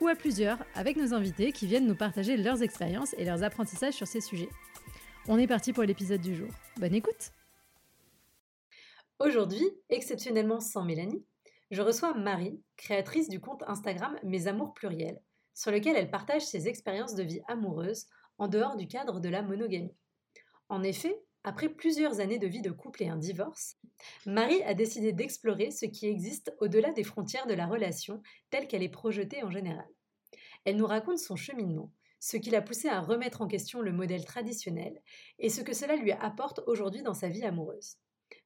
ou à plusieurs avec nos invités qui viennent nous partager leurs expériences et leurs apprentissages sur ces sujets. On est parti pour l'épisode du jour. Bonne écoute Aujourd'hui, exceptionnellement sans Mélanie, je reçois Marie, créatrice du compte Instagram Mes Amours Pluriels, sur lequel elle partage ses expériences de vie amoureuse en dehors du cadre de la monogamie. En effet, après plusieurs années de vie de couple et un divorce, Marie a décidé d'explorer ce qui existe au-delà des frontières de la relation telle qu'elle est projetée en général. Elle nous raconte son cheminement, ce qui l'a poussée à remettre en question le modèle traditionnel et ce que cela lui apporte aujourd'hui dans sa vie amoureuse.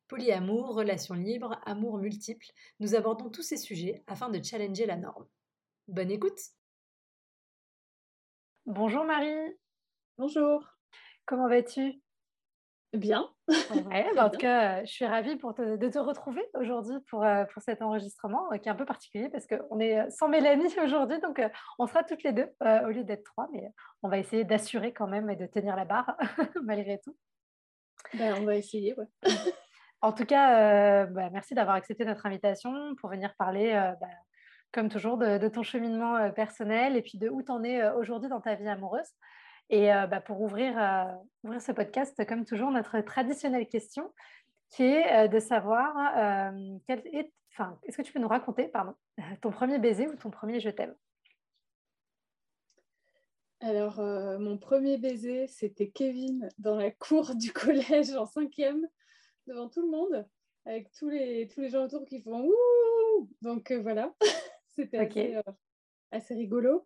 Polyamour, relations libres, amour multiple, nous abordons tous ces sujets afin de challenger la norme. Bonne écoute Bonjour Marie Bonjour Comment vas-tu? Bien. Ouais, bah, en tout cas, je suis ravie pour de te retrouver aujourd'hui pour, euh, pour cet enregistrement euh, qui est un peu particulier parce qu'on est sans Mélanie aujourd'hui, donc euh, on sera toutes les deux au lieu d'être trois, mais on va essayer d'assurer quand même et de tenir la barre malgré tout. Ben, on va essayer, ouais. En tout cas, bah, merci d'avoir accepté notre invitation pour venir parler, bah, comme toujours, de, ton cheminement personnel et puis de où tu en es aujourd'hui dans ta vie amoureuse. Et bah, pour ouvrir, ouvrir ce podcast, comme toujours, notre traditionnelle question qui est de savoir quel est, enfin, est-ce que tu peux nous raconter pardon, ton premier baiser ou ton premier je t'aime? Alors, mon premier baiser, c'était Kevin dans la cour du collège en cinquième devant tout le monde, avec tous les, tous les gens autour qui font Ouh! Donc euh, voilà, c'était euh, assez, rigolo.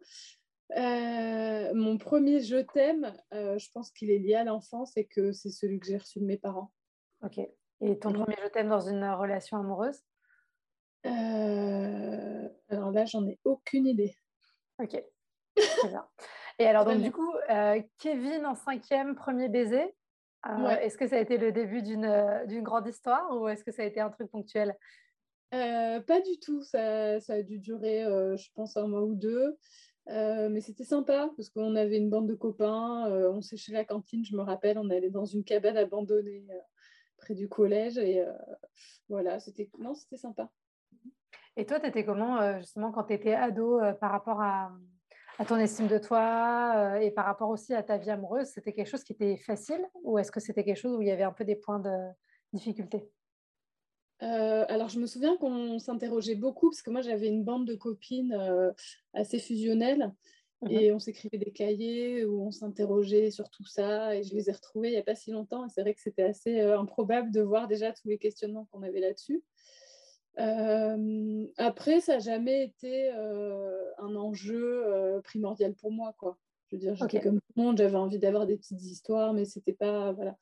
Euh, mon premier je t'aime, je pense qu'il est lié à l'enfance et que c'est celui que j'ai reçu de mes parents. Ok. Et ton premier je t'aime dans une relation amoureuse? Alors là, j'en ai aucune idée. Ok. Très bien. Et alors, donc, du coup, Kevin en cinquième, premier baiser, euh, est-ce que ça a été le début euh, d'une grande histoire ou est-ce que ça a été un truc ponctuel? Euh, Pas du tout. Ça, ça a dû durer, je pense, un mois ou deux. Mais c'était sympa parce qu'on avait une bande de copains. on séchait la cantine, je me rappelle. On allait dans une cabane abandonnée près du collège. Et voilà, c'était non, c'était sympa. Et toi, tu étais comment justement quand tu étais ado par rapport à ton estime de toi euh, et par rapport aussi à ta vie amoureuse, c'était quelque chose qui était facile ou est-ce que c'était quelque chose où il y avait un peu des points de difficulté? Euh, alors, je me souviens qu'on s'interrogeait beaucoup parce que moi, j'avais une bande de copines euh, assez fusionnelles mhm. et on s'écrivait des cahiers où on s'interrogeait sur tout ça et je les ai retrouvés il n'y a pas si longtemps et c'est vrai que c'était assez improbable de voir déjà tous les questionnements qu'on avait là-dessus. Euh, après, ça n'a jamais été euh, un enjeu euh, primordial pour moi. Quoi. Je veux dire, j'étais comme tout le monde, j'avais envie d'avoir des petites histoires, mais c'était pas. Voilà.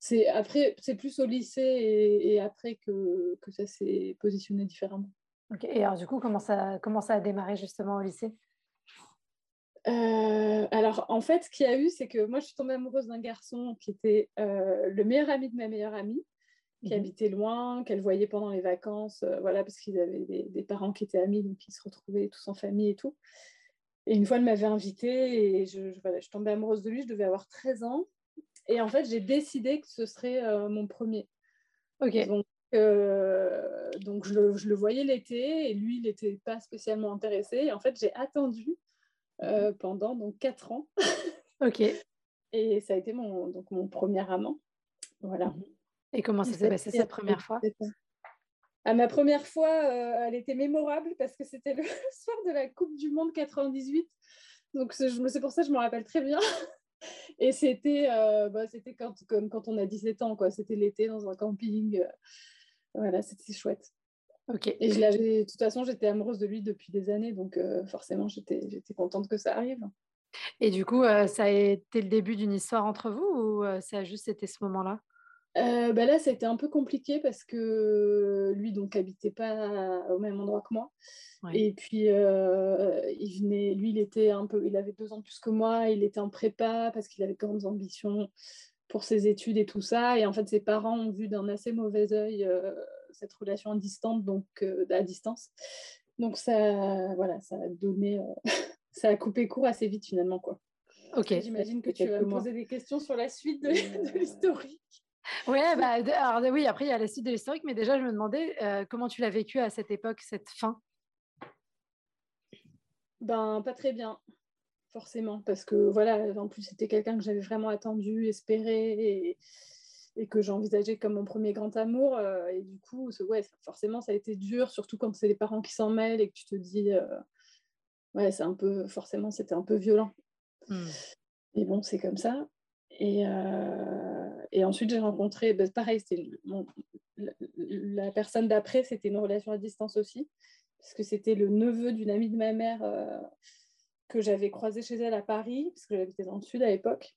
C'est, après, c'est plus au lycée et, après que, que ça s'est positionné différemment. Ok, et alors du coup, comment ça, comment ça a démarré justement au lycée? Alors, en fait, ce qu'il y a eu, c'est que moi, je suis tombée amoureuse d'un garçon qui était le meilleur ami de ma meilleure amie qui mhm. habitaient loin, qu'elle voyait pendant les vacances, euh, voilà, parce qu'ils avaient des, parents qui étaient amis, donc ils se retrouvaient tous en famille et tout. Et une fois, elle m'avait invitée et je, je, voilà, je tombais amoureuse de lui, je devais avoir 13 ans. Et en fait, j'ai décidé que ce serait euh, mon premier. Ok. Donc, euh, donc je, le, je, le, voyais l'été et lui, il n'était pas spécialement intéressé. Et en fait, j'ai attendu pendant donc 4 ans. ok. Et ça a été mon, donc, mon premier amant. Voilà. Mhm. Et comment ça s'est passé cette première fois? À ma première fois, euh, elle était mémorable parce que c'était le soir de la Coupe du Monde 98. Donc c'est pour ça que je me rappelle très bien. Et c'était euh, bah, quand, comme quand on a 17 ans, quoi. C'était l'été dans un camping. voilà, c'était chouette. Ok. Et je l'avais, de toute façon, j'étais amoureuse de lui depuis des années, donc euh, forcément, j'étais contente que ça arrive. Et du coup, ça a été le début d'une histoire entre vous ou ça a juste été ce moment-là? Euh, bah là, ça a été un peu compliqué parce que lui, donc, habitait pas au même endroit que moi. Et puis, euh, il venait, lui, il était un peu, il avait deux ans de plus que moi, il était en prépa parce qu'il avait de grandes ambitions pour ses études et tout ça. Et en fait, ses parents ont vu d'un assez mauvais œil euh, cette relation à distance, donc à distance. Donc ça, voilà, ça a donné, ça a coupé court assez vite finalement, quoi. Ok. J'imagine que tu vas me poser des questions sur la suite de, de l'historique. Ouais, bah, alors, oui, après, il y a la suite de l'historique, mais déjà, je me demandais euh, comment tu l'as vécu à cette époque, cette fin? Ben, pas très bien, forcément, parce que voilà, en plus, c'était quelqu'un que j'avais vraiment attendu, espéré, et, et que j'envisageais comme mon premier grand amour. Euh, et du coup, ouais, forcément, ça a été dur, surtout quand c'est les parents qui s'en mêlent et que tu te dis, euh, ouais, c'est un peu, forcément, c'était un peu violent. Mmh. Et bon, c'est comme ça. Et, et ensuite, j'ai rencontré, ben, pareil, c'était la, personne d'après, c'était une relation à distance aussi, parce que c'était le neveu d'une amie de ma mère euh, que j'avais croisé chez elle à Paris, parce que j'habitais dans le sud à l'époque.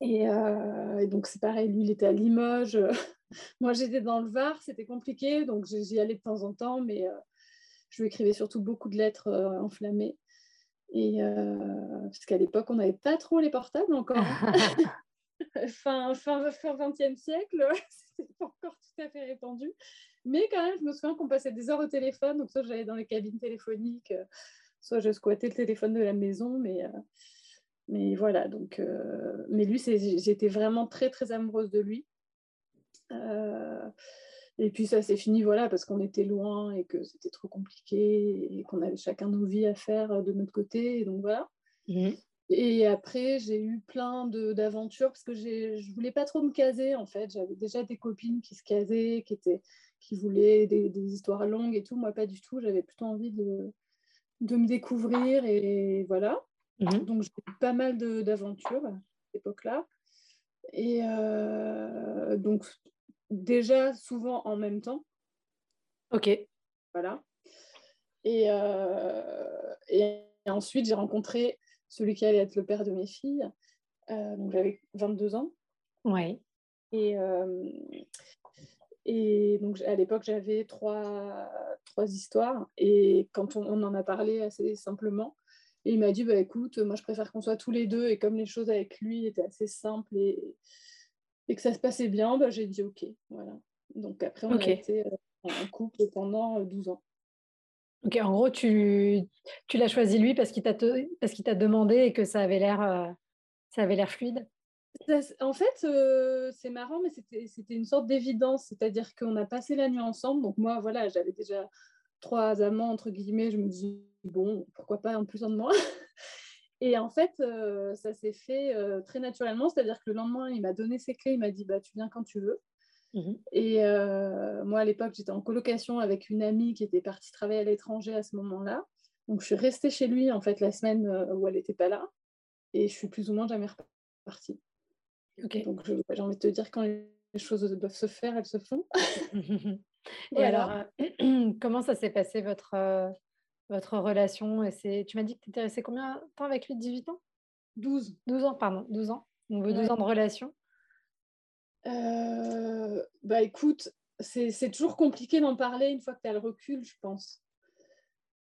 Et, euh, donc, c'est pareil, lui, il était à Limoges. Moi, j'étais dans le Var, c'était compliqué, donc j'y allais de temps en temps, mais euh, je lui écrivais surtout beaucoup de lettres enflammées. Et parce qu'à l'époque, on n'avait pas trop les portables encore. Fin, fin, fin 20e siècle, c'était pas encore tout à fait répandu. Mais quand même, je me souviens qu'on passait des heures au téléphone. Donc, soit j'allais dans les cabines téléphoniques, euh, soit je squattais le téléphone de la maison. Mais, euh, mais voilà. Donc, euh, mais lui, j'étais vraiment très, très amoureuse de lui. et puis ça s'est fini, voilà, parce qu'on était loin et que c'était trop compliqué et qu'on avait chacun nos vies à faire de notre côté. Et donc voilà. Mmh. Et après, j'ai eu plein d'aventures parce que je voulais pas trop me caser en fait. J'avais déjà des copines qui se casaient, qui, étaient, qui voulaient des, histoires longues et tout. Moi, pas du tout. J'avais plutôt envie de, de me découvrir et voilà. Mmh Donc, j'ai eu pas mal d'aventures à cette époque-là. Et euh, donc, déjà souvent en même temps. Ok. Voilà. Et, euh, et ensuite, j'ai rencontré celui qui allait être le père de mes filles. Euh, donc j'avais 22 ans. Ouais. Et, euh, et donc à l'époque, j'avais trois, trois histoires. Et quand on, en a parlé assez simplement, il m'a dit bah, écoute, moi je préfère qu'on soit tous les deux. Et comme les choses avec lui étaient assez simples et, et que ça se passait bien, bah, j'ai dit ok. Voilà. Donc après, on a été euh, en couple pendant 12 ans. En gros, tu, l'as choisi lui parce qu'il t'a demandé et que ça avait l'air euh, ça avait l'air fluide. En fait, euh, c'est marrant, mais c'était une sorte d'évidence, c'est-à-dire qu'on a passé la nuit ensemble. Donc moi, voilà, j'avais déjà trois amants entre guillemets. Je me dis bon, pourquoi pas un plus un de moi. Et en fait, euh, ça s'est fait très naturellement, c'est-à-dire que le lendemain, il m'a donné ses clés, il m'a dit bah tu viens quand tu veux. Mmh et euh, moi, à l'époque, j'étais en colocation avec une amie qui était partie travailler à l'étranger à ce moment-là. Donc, je suis restée chez lui, en fait, la semaine euh, où elle n'était pas là. Et je suis plus ou moins jamais repartie. Donc, j'ai envie de te dire, quand les choses doivent se faire, elles se font. et alors, euh, comment ça s'est passé, votre, votre relation? Et Tu m'as dit que tu étais restée combien de temps avec lui? 18 ans? 12. 12 ans, pardon, 12 ans. Donc, 12 ans de relation. Euh, bah écoute, c'est toujours compliqué d'en parler une fois que tu as le recul, je pense.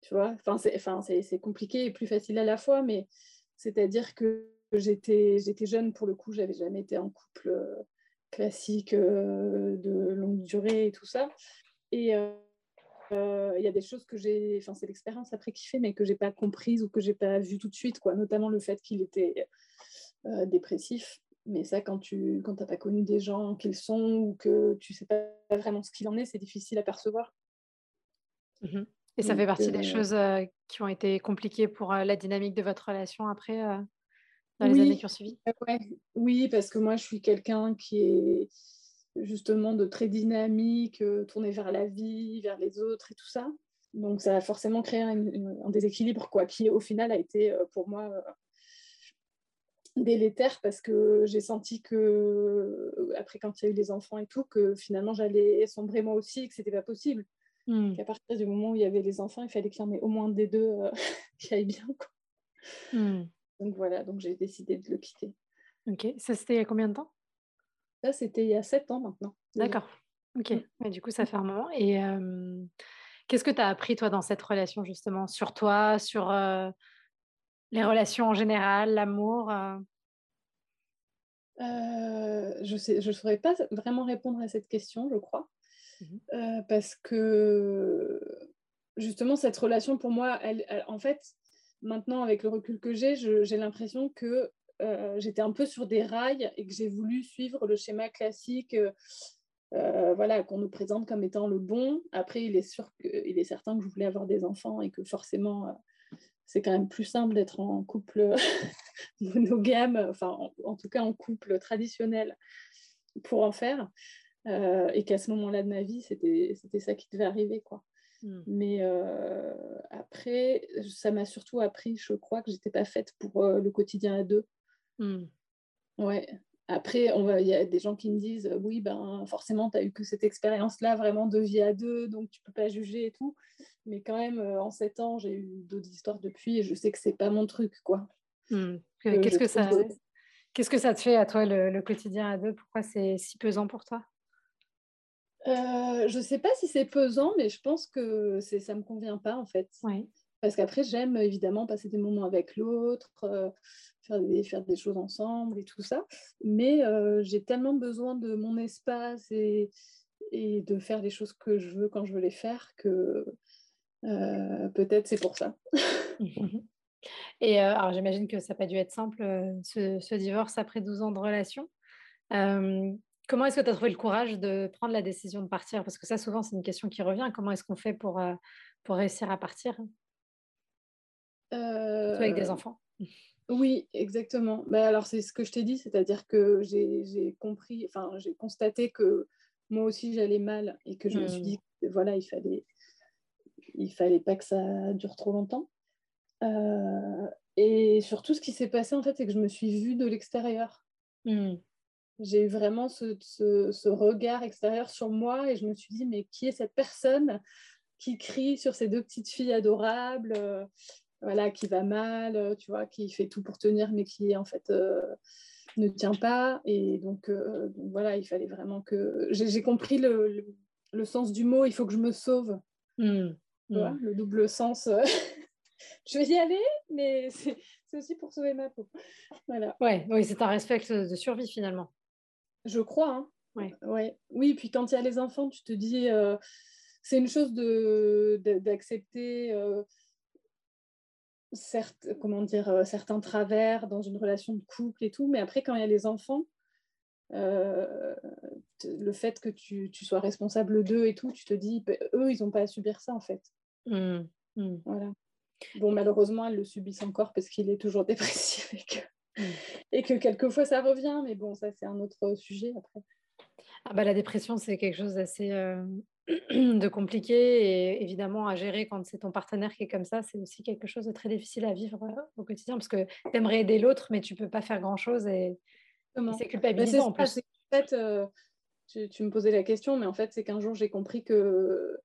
Tu vois, enfin, c'est compliqué et plus facile à la fois, mais c'est-à-dire que j'étais jeune pour le coup, j'avais jamais été en couple euh, classique euh, de longue durée et tout ça. Et il y a des choses que j'ai, enfin, c'est l'expérience après qui fait, mais que j'ai pas comprise ou que j'ai pas vu tout de suite, quoi. Notamment le fait qu'il était dépressif. Mais ça, quand tu quand n'as pas connu des gens qu'ils sont ou que tu sais pas vraiment ce qu'il en est, c'est difficile à percevoir. Mmh Et ça fait partie des euh, choses euh, qui ont été compliquées pour euh, la dynamique de votre relation après, dans les années qui ont suivi? Oui, parce que moi, je suis quelqu'un qui est justement de très dynamique, tourné vers la vie, vers les autres et tout ça. Donc, ça a forcément créé un, un déséquilibre, quoi, qui au final a été pour moi délétère parce que j'ai senti que, après quand il y a eu les enfants et tout, que finalement j'allais sombrer moi aussi et que c'était pas possible. Mmh. Qu'à partir du moment où il y avait les enfants, il fallait qu'il y en ait au moins des deux euh, qui aillent bien. Quoi. Mmh. Donc voilà, donc j'ai décidé de le quitter. Ok, ça c'était il y a combien de temps? Ça, c'était il y a sept ans maintenant. D'accord. Ok. Mais du coup, ça fait un moment. Et qu'est-ce que tu as appris, toi, dans cette relation, justement, sur toi, sur les relations en général, l'amour Je ne je saurais pas vraiment répondre à cette question, je crois. Mmh parce que, justement, cette relation, pour moi, elle, en fait, maintenant, avec le recul que j'ai, j'ai l'impression que j'étais un peu sur des rails et que j'ai voulu suivre le schéma classique euh, voilà, qu'on nous présente comme étant le bon. Après, il est sûr qu'il est certain que je voulais avoir des enfants et que forcément, euh, c'est quand même plus simple d'être en couple monogame, enfin, en, tout cas en couple traditionnel pour en faire. Euh, et qu'à ce moment-là de ma vie, c'était ça qui devait arriver, quoi. Hmm. Mais après, ça m'a surtout appris, je crois, que j'étais pas faite pour le quotidien à deux. Hmm. Ouais, après, il y a des gens qui me disent oui, ben forcément, tu as eu que cette expérience-là vraiment de vie à deux, donc tu peux pas juger et tout. Mais quand même, euh, en sept ans, j'ai eu d'autres histoires depuis et je sais que c'est pas mon truc, quoi. Hmm. Qu'est-ce que ça, qu'est-ce que ça te fait à toi le, quotidien à deux? Pourquoi c'est si pesant pour toi? Euh, Je sais pas si c'est pesant, mais je pense que ça me convient pas en fait. Oui. Parce qu'après, j'aime évidemment passer des moments avec l'autre, euh, faire, des, choses ensemble et tout ça. Mais euh, j'ai tellement besoin de mon espace et, de faire les choses que je veux quand je veux les faire que euh, peut-être c'est pour ça. et alors, j'imagine que ça n'a pas dû être simple, ce, ce, divorce après 12 ans de relation. comment est-ce que tu as trouvé le courage de prendre la décision de partir? Parce que ça, souvent, c'est une question qui revient. Comment est-ce qu'on fait pour, pour réussir à partir? Avec des enfants. Oui, exactement. Mais bah, alors, c'est ce que je t'ai dit, c'est-à-dire que j'ai compris, enfin, j'ai constaté que moi aussi j'allais mal et que je me suis mmh. dit, voilà, il fallait, il fallait pas que ça dure trop longtemps. et surtout, ce qui s'est passé, en fait, c'est que je me suis vue de l'extérieur. Mmh. J'ai eu vraiment ce, ce, ce, regard extérieur sur moi et je me suis dit, mais qui est cette personne qui crie sur ces deux petites filles adorables voilà, qui va mal, euh, tu vois, qui fait tout pour tenir, mais qui en fait euh, ne tient pas. Et donc, euh, donc, voilà, il fallait vraiment que. J'ai compris le, le, sens du mot, il faut que je me sauve. Mmh. Vois, mmh. le double sens. je vais y aller, mais c'est aussi pour sauver ma peau. Voilà. Ouais, oui, c'est un respect de survie finalement. Je crois. Hein. Ouais. Ouais. Oui, puis quand il y a les enfants, tu te dis, c'est une chose d'accepter. De, certes, comment dire, euh, certains travers dans une relation de couple et tout, mais après, quand il y a les enfants, euh, le fait que tu, tu sois responsable d'eux et tout, tu te dis, bah, eux, ils n'ont pas à subir ça en fait. Mmh, mmh. Voilà. Bon, malheureusement, elles le subissent encore parce qu'il est toujours dépressif et que, mmh. et que quelquefois ça revient, mais bon, ça c'est un autre sujet après. Ah bah, la dépression, c'est quelque chose d'assez euh, de compliqué et évidemment à gérer quand c'est ton partenaire qui est comme ça, c'est aussi quelque chose de très difficile à vivre euh, au quotidien parce que tu aimerais aider l'autre, mais tu peux pas faire grand-chose et, c'est culpabilisant en plus. En fait, euh, tu, me posais la question, mais en fait, c'est qu'un jour, j'ai compris que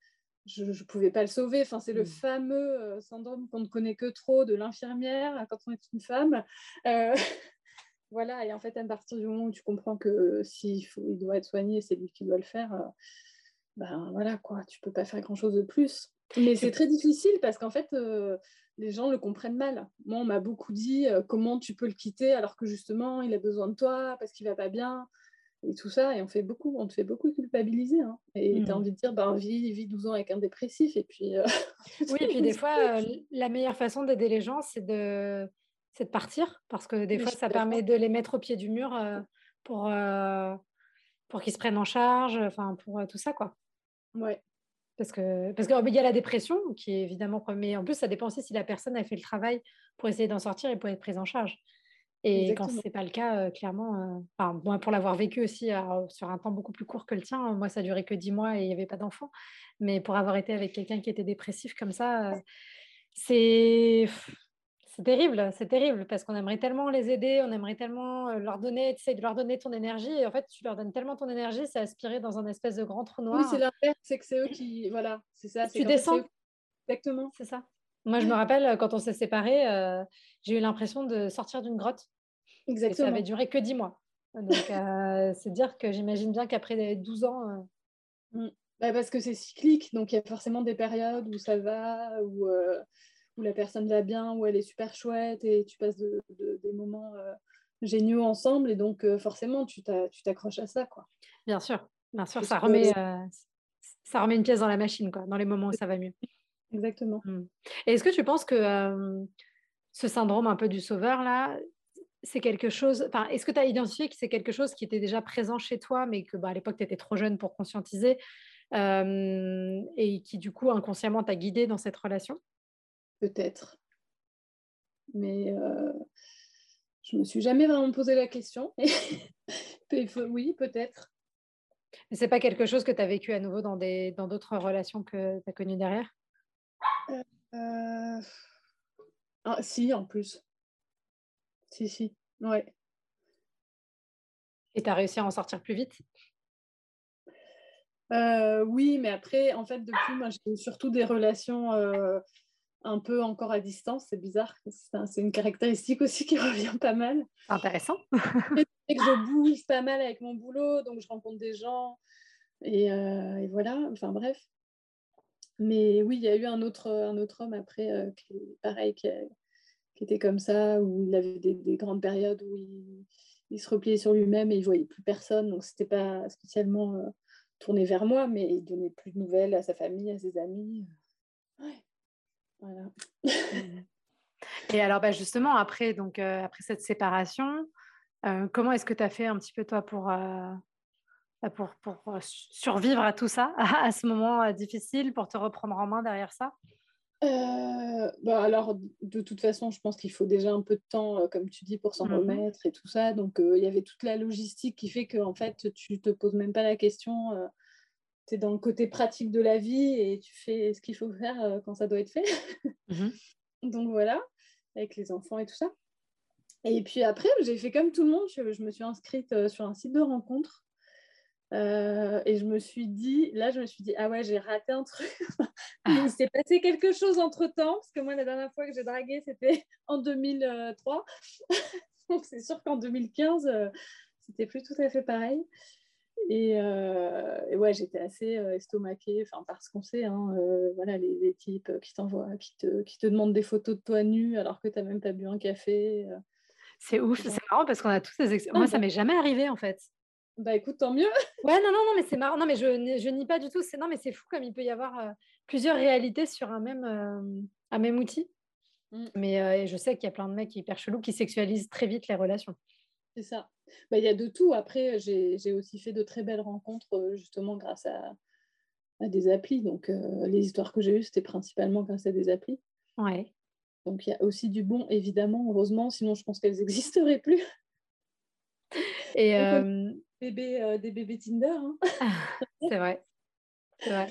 je ne pouvais pas le sauver. Enfin, c'est le mmh. fameux syndrome qu'on ne connaît que trop de l'infirmière quand on est une femme. Voilà, et en fait, à partir du moment où tu comprends que s'il il doit être soigné, c'est lui qui doit le faire, euh, ben voilà, quoi, tu peux pas faire grand-chose de plus. Mais c'est très difficile parce qu'en fait, euh, les gens le comprennent mal. Moi, on m'a beaucoup dit euh, comment tu peux le quitter alors que justement, il a besoin de toi parce qu'il va pas bien et tout ça. Et on, fait beaucoup, on te fait beaucoup culpabiliser. Hein. Et tu as mmh. envie de dire, ben, vis, vis 12 ans avec un dépressif. Et puis, oui, et puis des fois, la meilleure façon d'aider les gens, c'est de c'est de partir, parce que des fois, ça permet de les mettre au pied du mur euh, pour, euh, pour qu'ils se prennent en charge, enfin, pour euh, tout ça, quoi. Ouais. Parce que parce qu'il y a la dépression, qui est évidemment... Mais en plus, ça dépend aussi si la personne a fait le travail pour essayer d'en sortir et pour être prise en charge. Et quand ce n'est pas le cas, clairement, enfin, moi, pour l'avoir vécu aussi sur un temps beaucoup plus court que le tien, moi, ça durait que dix mois et il n'y avait pas d'enfant. Mais pour avoir été avec quelqu'un qui était dépressif comme ça, c'est c'est terrible, c'est terrible parce qu'on aimerait tellement les aider, on aimerait tellement leur donner, tu sais, de leur donner ton énergie. Et en fait, tu leur donnes tellement ton énergie, c'est aspiré dans un espèce de grand trou noir. Oui, c'est l'inverse, c'est que c'est eux qui, voilà, c'est ça. Tu descends. Exactement. C'est ça. Moi, je me rappelle quand on s'est séparés, euh, j'ai eu l'impression de sortir d'une grotte. Exactement. Et ça avait duré que dix mois. Donc, euh, c'est dire que j'imagine bien qu'après 12 ans. Euh, mm. bah, parce que c'est cyclique, donc il y a forcément des périodes où ça va, où, où la personne va bien, où elle est super chouette et tu passes de, des moments géniaux ensemble. Et donc, forcément, tu t'accroches à ça. Quoi. Bien sûr, bien sûr, ça remet, ça remet une pièce dans la machine, quoi, dans les moments où ça va mieux. Exactement. Mm. Et est-ce que tu penses que ce syndrome un peu du sauveur, là, c'est quelque chose. Enfin, est-ce que tu as identifié que c'est quelque chose qui était déjà présent chez toi, mais que bah, à l'époque, tu étais trop jeune pour conscientiser et qui, du coup, inconsciemment t'a guidé dans cette relation? Peut-être. Mais euh, je me suis jamais vraiment posé la question. oui, peut-être. Mais c'est pas quelque chose que tu as vécu à nouveau dans des dans d'autres relations que tu as connues derrière? Euh, euh, ah, Si, en plus. Si, si, ouais. Et tu as réussi à en sortir plus vite? Euh, Oui, mais après, en fait, depuis, moi, j'ai surtout des relations un peu encore à distance. C'est bizarre. C'est une caractéristique aussi qui revient pas mal. Intéressant. et que je bouge pas mal avec mon boulot, donc je rencontre des gens. Et, euh, et voilà, enfin bref. Mais oui, il y a eu un autre, un autre homme après, qui, pareil, qui, qui était comme ça, où il avait des, grandes périodes où il, se repliait sur lui-même et il voyait plus personne. Donc, c'était pas spécialement euh, tourné vers moi, mais il donnait plus de nouvelles à sa famille, à ses amis. Ouais. Voilà. et alors, bah, justement, après, donc, euh, après cette séparation, euh, comment est-ce que tu as fait un petit peu, toi, pour, bah, pour, pour survivre à tout ça, à ce moment difficile, pour te reprendre en main derrière ça? Euh, bah alors, de toute façon, je pense qu'il faut déjà un peu de temps, euh, comme tu dis, pour s'en mmh remettre et tout ça. Donc, euh, il y avait toute la logistique qui fait qu'en fait, tu te poses même pas la question. Tu es dans le côté pratique de la vie et tu fais ce qu'il faut faire quand ça doit être fait. Mmh Donc, voilà, avec les enfants et tout ça. Et puis après, j'ai fait comme tout le monde. Je, je me suis inscrite sur un site de rencontre euh, et je me suis dit, là, je me suis dit, ah ouais, j'ai raté un truc. Il s'est passé quelque chose entre temps, parce que moi, la dernière fois que j'ai dragué, c'était en 2003. Donc, c'est sûr qu'en 2015, euh, c'était plus tout à fait pareil. Et, euh, et ouais, j'étais assez estomaquée, enfin, parce qu'on sait, hein, voilà, les, les, types qui t'envoient, qui te, qui te demandent des photos de toi nu alors que tu n'as même pas bu un café. C'est ouf, c'est marrant parce qu'on a tous ces. Moi, ça m'est jamais arrivé en fait. Bah écoute, tant mieux. ouais, non, non, non, mais c'est marrant. Non, mais je, je nie pas du tout. C'est non, mais c'est fou comme il peut y avoir euh, plusieurs réalités sur un même, euh, un même outil. Mmh. Mais euh, je sais qu'il y a plein de mecs hyper chelous qui sexualisent très vite les relations. C'est ça. Bah, il y a de tout. Après, j'ai aussi fait de très belles rencontres justement grâce à, à des applis. Donc, les histoires que j'ai eues, c'était principalement grâce à des applis. Ouais. Donc, il y a aussi du bon, évidemment, heureusement. Sinon, je pense qu'elles n'existeraient plus. Et, bébé, euh, des bébés Tinder. Hein. c'est vrai. vrai.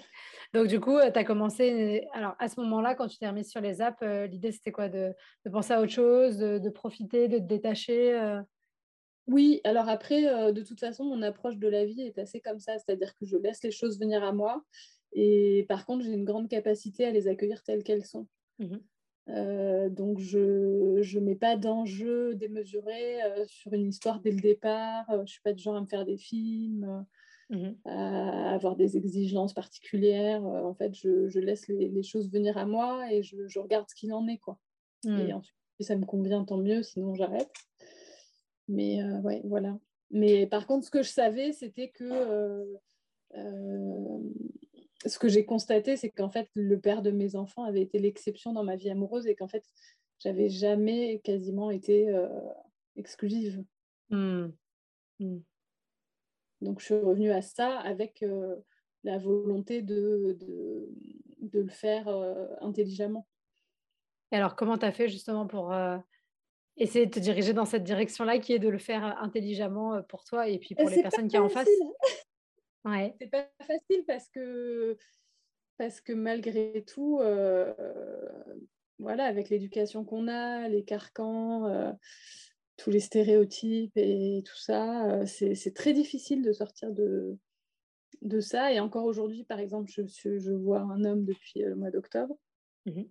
Donc, du coup, euh, tu as commencé. Alors, à ce moment-là, quand tu t'es remise sur les apps, euh, l'idée, c'était quoi? De, de, penser à autre chose, de, de profiter, de te détacher Oui, alors après, de toute façon, mon approche de la vie est assez comme ça. C'est-à-dire que je laisse les choses venir à moi. Et par contre, j'ai une grande capacité à les accueillir telles qu'elles sont. Mmh euh, donc, je ne mets pas d'enjeu démesuré euh, sur une histoire dès le départ. Euh, je ne suis pas du genre à me faire des films, mmh à avoir des exigences particulières. en fait, je, je laisse les, les, choses venir à moi et je, je regarde ce qu'il en est. Quoi. Et mmh. ensuite, si ça me convient, tant mieux, sinon j'arrête. Mais ouais, voilà. Mais par contre, ce que je savais, c'était que ce que j'ai constaté, c'est qu'en fait, le père de mes enfants avait été l'exception dans ma vie amoureuse et qu'en fait, j'avais jamais quasiment été euh, exclusive. Mmh. Mmh. Donc, je suis revenue à ça avec euh, la volonté de, de, de le faire euh, intelligemment. Et alors, comment tu as fait justement pour essayer de te diriger dans cette direction-là, qui est de le faire intelligemment pour toi et puis pour les personnes qui sont en face Ouais. C'est pas facile parce que, parce que malgré tout, euh, voilà, avec l'éducation qu'on a, les carcans, euh, tous les stéréotypes et tout ça, euh, c'est très difficile de sortir de, de ça. Et encore aujourd'hui, par exemple, je, je, vois un homme depuis le mois d'octobre. Mmh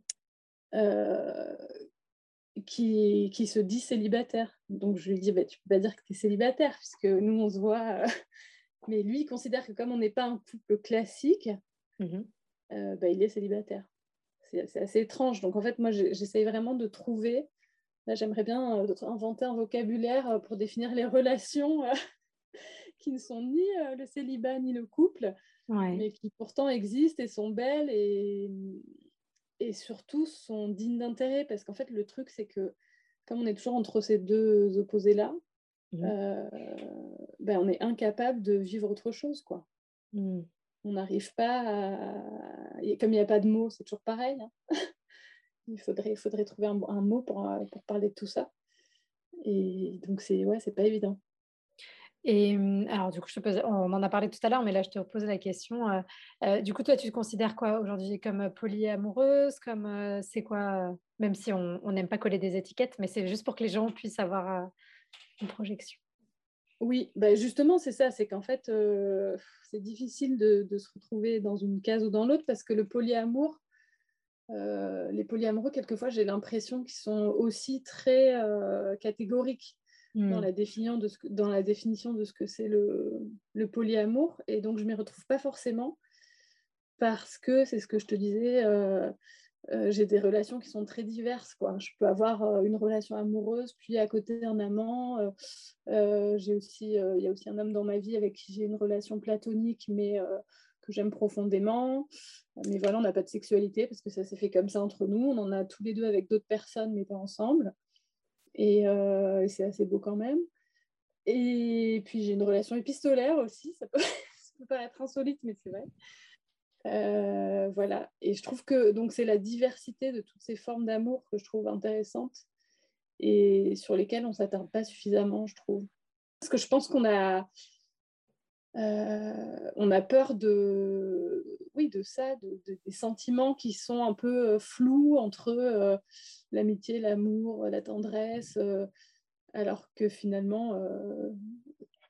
qui, qui se dit célibataire. Donc je lui dis, bah, tu peux pas dire que tu es célibataire, puisque nous, on se voit. Mais lui, il considère que comme on n'est pas un couple classique, bah, il est célibataire. C'est assez étrange. Donc en fait, moi, j'essaye vraiment de trouver. Là, j'aimerais bien inventer un vocabulaire pour définir les relations qui ne sont ni le célibat ni le couple, mais qui pourtant existent et sont belles et, et surtout sont dignes d'intérêt. Parce qu'en fait, le truc, c'est que comme on est toujours entre ces deux opposés-là, mmh. euh, ben, on est incapable de vivre autre chose. quoi. Mmh. On n'arrive pas à... Comme il n'y a pas de mots, c'est toujours pareil. Hein. il, faudrait, il faudrait trouver un, un mot pour, pour, parler de tout ça. Et donc, c'est ouais, c'est pas évident. Et mmh, alors, du coup, je te pose, on en a parlé tout à l'heure, mais là, je te repose la question. Euh, euh, du coup, toi, tu te considères quoi aujourd'hui comme polyamoureuse Comme c'est quoi Même si on n'aime pas coller des étiquettes, mais c'est juste pour que les gens puissent avoir une projection? Oui, bah justement, c'est ça. C'est qu'en fait, c'est difficile de, se retrouver dans une case ou dans l'autre parce que le polyamour, les polyamoureux, quelquefois, j'ai l'impression qu'ils sont aussi très catégoriques dans, hmm. la définition de ce que, dans la définition de ce que c'est le, le, polyamour. Et donc, je ne m'y retrouve pas forcément parce que, c'est ce que je te disais, euh, euh, j'ai des relations qui sont très diverses. Quoi. Je peux avoir euh, une relation amoureuse, puis à côté un amant. j'ai aussi, il y a aussi un homme dans ma vie avec qui j'ai une relation platonique, mais que j'aime profondément. Mais voilà, on n'a pas de sexualité parce que ça s'est fait comme ça entre nous. On en a tous les deux avec d'autres personnes, mais pas ensemble. Euh, et, c'est assez beau quand même. Et puis j'ai une relation épistolaire aussi, ça peut, ça peut paraître insolite, mais c'est vrai. Euh, voilà, et je trouve que c'est la diversité de toutes ces formes d'amour que je trouve intéressante et sur lesquelles on ne s'attarde pas suffisamment, je trouve. Parce que je pense qu'on a, on a peur de, oui, de ça, de, des sentiments qui sont un peu flous entre l'amitié, l'amour, la tendresse, euh, alors que finalement, euh,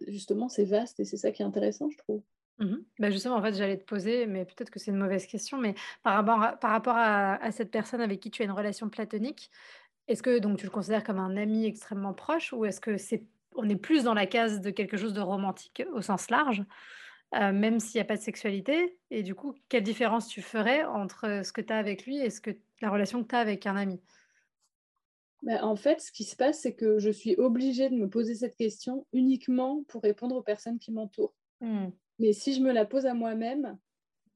justement, c'est vaste et c'est ça qui est intéressant, je trouve. Mmh bah justement, en fait, j'allais te poser, mais peut-être que c'est une mauvaise question, mais par rapport à, à, cette personne avec qui tu as une relation platonique, est-ce que donc tu le considères comme un ami extrêmement proche ou est-ce que c'est on est plus dans la case de quelque chose de romantique au sens large, euh, même s'il n'y a pas de sexualité Et du coup, quelle différence tu ferais entre ce que tu as avec lui et ce que la relation que tu as avec un ami? Bah, en fait, ce qui se passe, c'est que je suis obligée de me poser cette question uniquement pour répondre aux personnes qui m'entourent. Mmh. Mais si je me la pose à moi-même,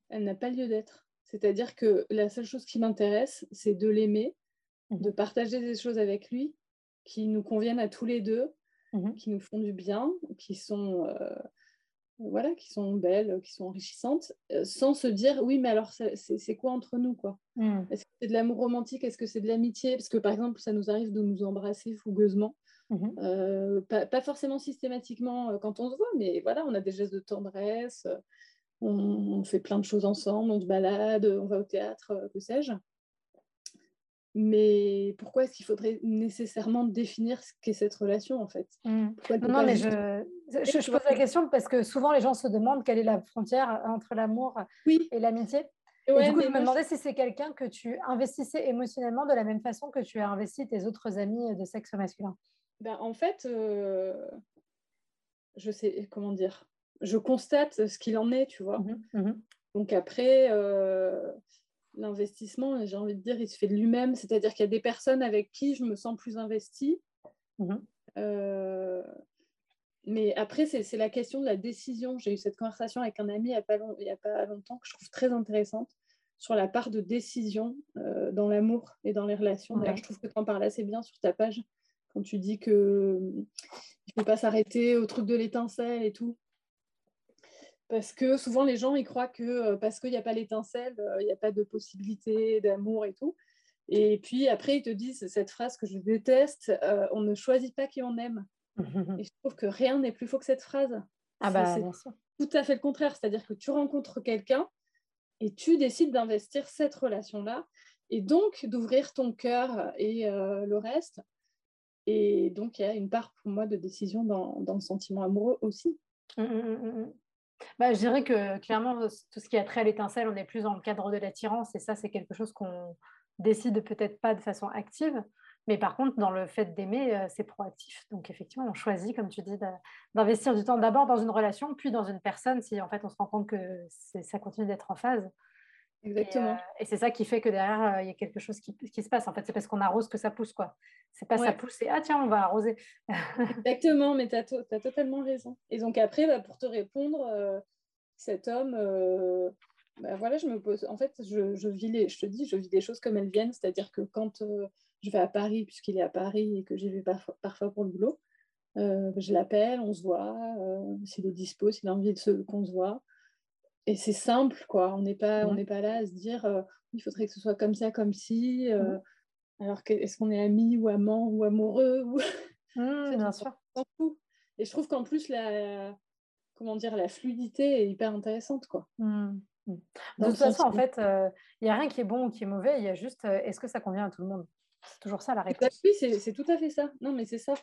elle n'a pas lieu d'être. C'est-à-dire que la seule chose qui m'intéresse, c'est de l'aimer, mmh. de partager des choses avec lui qui nous conviennent à tous les deux, mmh qui nous font du bien, qui sont euh, voilà, qui sont belles, qui sont enrichissantes, euh, sans se dire oui, mais alors c'est quoi entre nous quoi? Mmh. Est-ce que c'est de l'amour romantique? Est-ce que c'est de l'amitié? Parce que par exemple, ça nous arrive de nous embrasser fougueusement. Mmh euh, pas, forcément systématiquement quand on se voit, mais voilà, on a des gestes de tendresse, on, fait plein de choses ensemble, on se balade, on va au théâtre, que sais-je. Mais pourquoi est-ce qu'il faudrait nécessairement définir ce qu'est cette relation en fait? Mmh. Non, mais je, je, pose la question parce que souvent les gens se demandent quelle est la frontière entre l'amour et l'amitié. et du coup, je me demandais si c'est quelqu'un que tu investissais émotionnellement de la même façon que tu as investi tes autres amis de sexe masculin. Ben, en fait, euh, je sais comment dire? Je constate ce qu'il en est, tu vois? Mmh mmh Donc après, euh, l'investissement, j'ai envie de dire, il se fait de lui-même. C'est-à-dire qu'il y a des personnes avec qui je me sens plus investie. Mhm. Euh, mais après, c'est la question de la décision. J'ai eu cette conversation avec un ami il n'y a, pas a pas longtemps que je trouve très intéressante sur la part de décision euh, dans l'amour et dans les relations. D'ailleurs, je trouve que tu en parles assez bien sur ta page quand tu dis qu'il ne faut pas s'arrêter au truc de l'étincelle et tout. Parce que souvent, les gens, ils croient que parce qu'il n'y a pas l'étincelle, il n'y a pas de possibilité d'amour et tout. Et puis après, ils te disent cette phrase que je déteste, euh, on ne choisit pas qui on aime. et je trouve que rien n'est plus faux que cette phrase. Ah bah, c'est tout à fait le contraire. C'est-à-dire que tu rencontres quelqu'un et tu décides d'investir cette relation-là et donc d'ouvrir ton cœur et le reste. Et donc, il y a une part pour moi de décision dans, dans le sentiment amoureux aussi. Mmh, mmh, bah, je dirais que clairement, tout ce qui a trait à l'étincelle, on est plus dans le cadre de l'attirance et ça, c'est quelque chose qu'on décide peut-être pas de façon active. Mais par contre, dans le fait d'aimer, euh, c'est proactif. Donc effectivement, on choisit, comme tu dis, d'investir du temps d'abord dans une relation, puis dans une personne, si en fait on se rend compte que ça continue d'être en phase. Exactement. Et, c'est ça qui fait que derrière, il y a quelque chose qui, qui se passe. En fait, c'est parce qu'on arrose que ça pousse, quoi. C'est pas ça pousse et ah tiens, on va arroser. Exactement, mais tu as, as, totalement raison. Et donc après, bah, pour te répondre, cet homme, bah, voilà, je me pose. En fait, je, je, vis les, je te dis, je vis des choses comme elles viennent, c'est-à-dire que quand je vais à Paris, puisqu'il est à Paris et que j'y vais parfois, pour le boulot, je l'appelle, on se voit, s'il est dispo, s'il a envie de qu'on se voit et c'est simple, quoi. On n'est pas, on n'est pas là à se dire il faudrait que ce soit comme ça, comme si. Mmh. Alors, est-ce qu'on est amis ou amants ou amoureux ou... Mmh, bien sûr. Et je trouve qu'en plus, la, comment dire, la fluidité est hyper intéressante, quoi. Mmh, de toute façon, en fait, il n'y a rien qui est bon ou qui est mauvais. Il y a juste est-ce que ça convient à tout le monde? C'est toujours ça la réponse. Oui, c'est tout à fait ça. Non, mais c'est ça.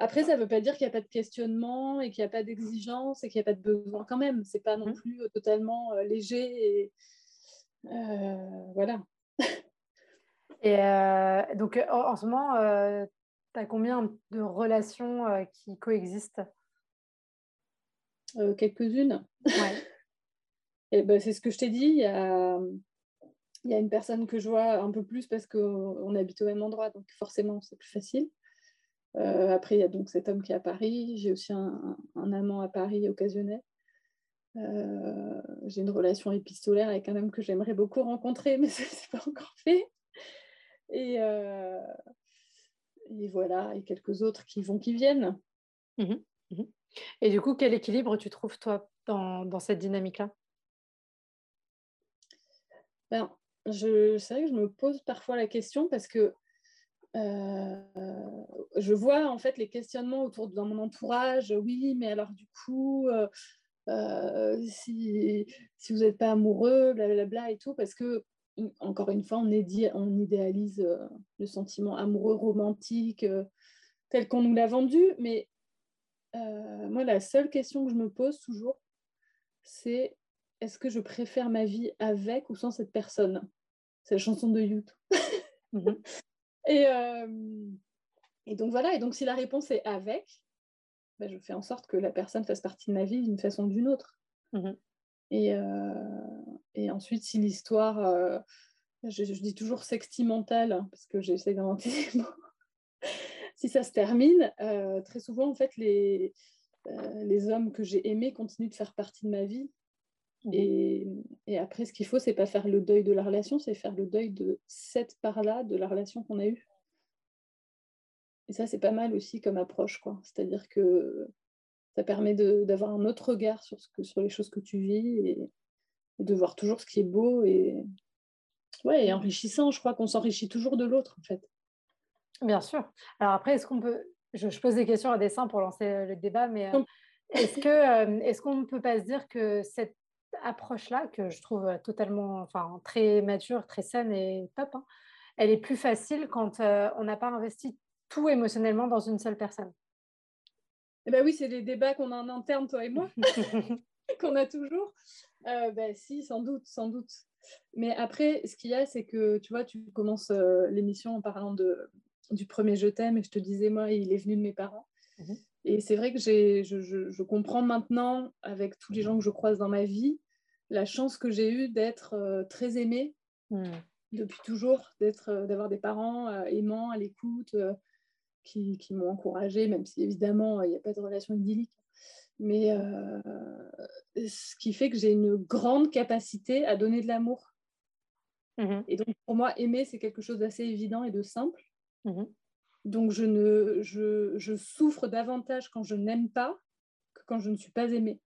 Après, ça ne veut pas dire qu'il n'y a pas de questionnement et qu'il n'y a pas d'exigence et qu'il n'y a pas de besoin quand même. C'est pas non mmh. plus euh, totalement euh, léger. Et, euh, voilà. et donc, en, ce moment, tu as combien de relations qui coexistent? Quelques-unes. Ouais. et ben, c'est ce que je t'ai dit. Il y a, il y a une personne que je vois un peu plus parce qu'on habite au même endroit, donc forcément, c'est plus facile. Euh, après, il y a donc cet homme qui est à Paris. J'ai aussi un, amant à Paris occasionnel. Euh, j'ai une relation épistolaire avec un homme que j'aimerais beaucoup rencontrer, mais ce n'est pas encore fait. Et, euh, et, voilà, et quelques autres qui vont, qui viennent. Mmh mmh et du coup, quel équilibre tu trouves, toi, dans, dans cette dynamique-là? Ben, C'est vrai que je me pose parfois la question parce que euh, je vois en fait les questionnements autour de mon entourage. Oui, mais alors du coup, euh, euh, si, si, vous n'êtes pas amoureux, blablabla et tout, parce que encore une fois, on, est on idéalise le sentiment amoureux romantique tel qu'on nous l'a vendu. Mais moi, la seule question que je me pose toujours, c'est est-ce que je préfère ma vie avec ou sans cette personne? C'est la chanson de YouTube. Mmh et, euh, et donc voilà, et donc si la réponse est avec, bah, je fais en sorte que la personne fasse partie de ma vie d'une façon ou d'une autre. Mmh et, euh, et, ensuite, si l'histoire, euh, je, dis toujours sextimentale, hein, parce que j'essaie d'inventer des mots, si ça se termine, très souvent, en fait, les, les hommes que j'ai aimés continuent de faire partie de ma vie. Et, et, après, ce qu'il faut, c'est pas faire le deuil de la relation, c'est faire le deuil de cette part-là de la relation qu'on a eue. Et ça, c'est pas mal aussi comme approche, quoi. C'est-à-dire que ça permet d'avoir un autre regard sur, ce que, sur les choses que tu vis et, de voir toujours ce qui est beau et, ouais, et enrichissant. Je crois qu'on s'enrichit toujours de l'autre, en fait. Bien sûr. Alors après, est-ce qu'on peut... Je, pose des questions à dessein pour lancer le débat, mais euh, est-ce euh, est-ce qu'on ne peut pas se dire que cette approche-là, que je trouve totalement, enfin, très mature, très saine et top, hein, elle est plus facile quand euh, on n'a pas investi tout émotionnellement dans une seule personne. Eh ben oui, c'est des débats qu'on a en interne, toi et moi, qu'on a toujours. Euh, ben si, sans doute, sans doute. Mais après, ce qu'il y a, c'est que tu vois, tu commences euh, l'émission en parlant de, du premier Je t'aime et je te disais, moi, il est venu de mes parents. Mhm. Et c'est vrai que je, je, je, comprends maintenant, avec tous les gens que je croise dans ma vie, la chance que j'ai eue d'être euh, très aimée hmm. depuis toujours, d'être, euh, d'avoir des parents euh, aimants, à l'écoute, qui, qui, m'ont encouragée, même si évidemment il n'y a pas de relation idyllique. Mais ce qui fait que j'ai une grande capacité à donner de l'amour. Mhm. Et donc pour moi, aimer, c'est quelque chose d'assez évident et de simple. Donc, je, ne, je, je, souffre davantage quand je n'aime pas que quand je ne suis pas aimée.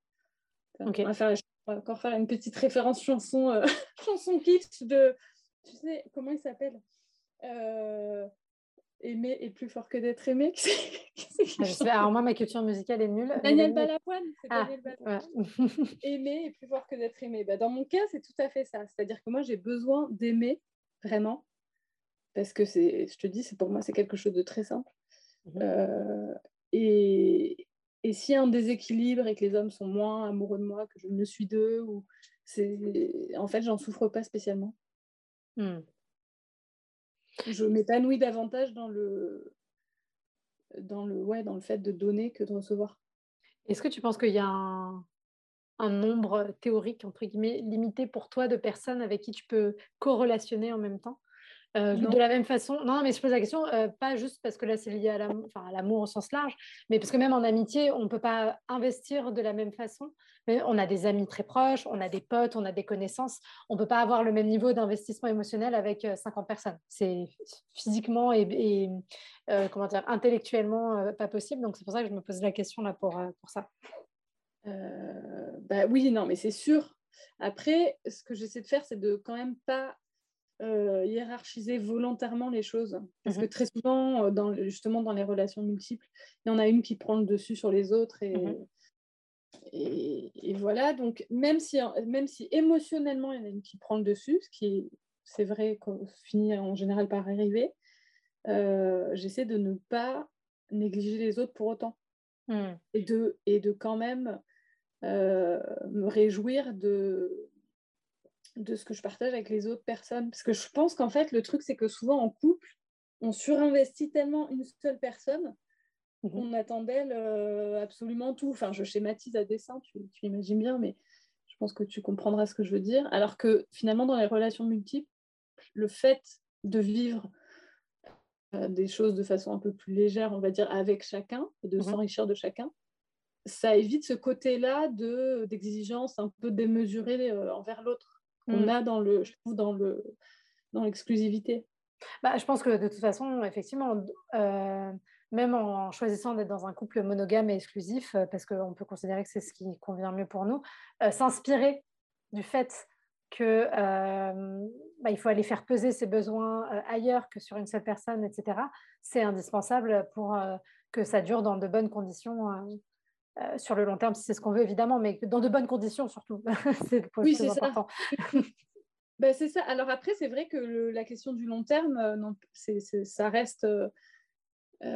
On, va faire, encore faire une petite référence chanson, euh, chanson kitsch de. Tu sais, comment il s'appelle euh, Aimer est plus fort que d'être aimé. Ah, alors, moi, ma culture musicale est nulle. Daniel Balavoine, c'est ah, Daniel Balavoine. aimer est plus fort que d'être aimé. Bah, dans mon cas, c'est tout à fait ça. C'est-à-dire que moi, j'ai besoin d'aimer vraiment parce que c'est, je te dis, c'est pour moi, c'est quelque chose de très simple. Mhm. Euh, et, et s'il y a un déséquilibre et que les hommes sont moins amoureux de moi que je ne suis d'eux, ou c'est, en fait, j'en souffre pas spécialement. Hmm. je m'épanouis davantage dans le, dans, le, ouais, dans le fait de donner que de recevoir. Est-ce que tu penses qu'il y a un, un, nombre théorique, entre guillemets, limité pour toi de personnes avec qui tu peux corrélationner en même temps? Euh, de la même façon, non, mais je pose la question, euh, pas juste parce que là c'est lié à l'amour, enfin, à l'amour au sens large, mais parce que même en amitié, on ne peut pas investir de la même façon. Mais on a des amis très proches, on a des potes, on a des connaissances. On ne peut pas avoir le même niveau d'investissement émotionnel avec 50 euh, personnes. C'est physiquement et, comment dire, intellectuellement pas possible. Donc c'est pour ça que je me pose la question là pour, pour ça. bah oui, non, mais c'est sûr. Après, ce que j'essaie de faire, c'est de quand même pas euh, hiérarchiser volontairement les choses. Parce que mhm. très souvent, euh, dans, justement, dans les relations multiples, il y en a une qui prend le dessus sur les autres. Et, mhm. et, voilà, donc même si, même si émotionnellement, il y en a une qui prend le dessus, ce qui, c'est vrai, finit en général par arriver, euh, j'essaie de ne pas négliger les autres pour autant. Hmm. Et, de, et de quand même me réjouir de, de ce que je partage avec les autres personnes. Parce que je pense qu'en fait, le truc, c'est que souvent en couple, on surinvestit tellement une seule personne mhm. qu'on attend d'elle euh, absolument tout. Enfin, je schématise à dessein, tu, tu, imagines bien, mais je pense que tu comprendras ce que je veux dire. Alors que finalement, dans les relations multiples, le fait de vivre euh, des choses de façon un peu plus légère, on va dire, avec chacun, et de mhm. s'enrichir de chacun, ça évite ce côté-là d'exigence un peu démesurée euh, envers l'autre qu'on mm. a dans le, je trouve, dans le dans l'exclusivité. Bah, je pense que de toute façon, effectivement, euh, même en choisissant d'être dans un couple monogame et exclusif, euh, parce qu'on peut considérer que c'est ce qui convient mieux pour nous, euh, s'inspirer du fait que bah, il faut aller faire peser ses besoins ailleurs que sur une seule personne, etc. C'est indispensable pour que ça dure dans de bonnes conditions euh, sur le long terme, si c'est ce qu'on veut, évidemment, mais dans de bonnes conditions surtout. c'est oui, c'est important. ben, c'est ça. Alors après, c'est vrai que la question du long terme, euh, non, ça reste euh,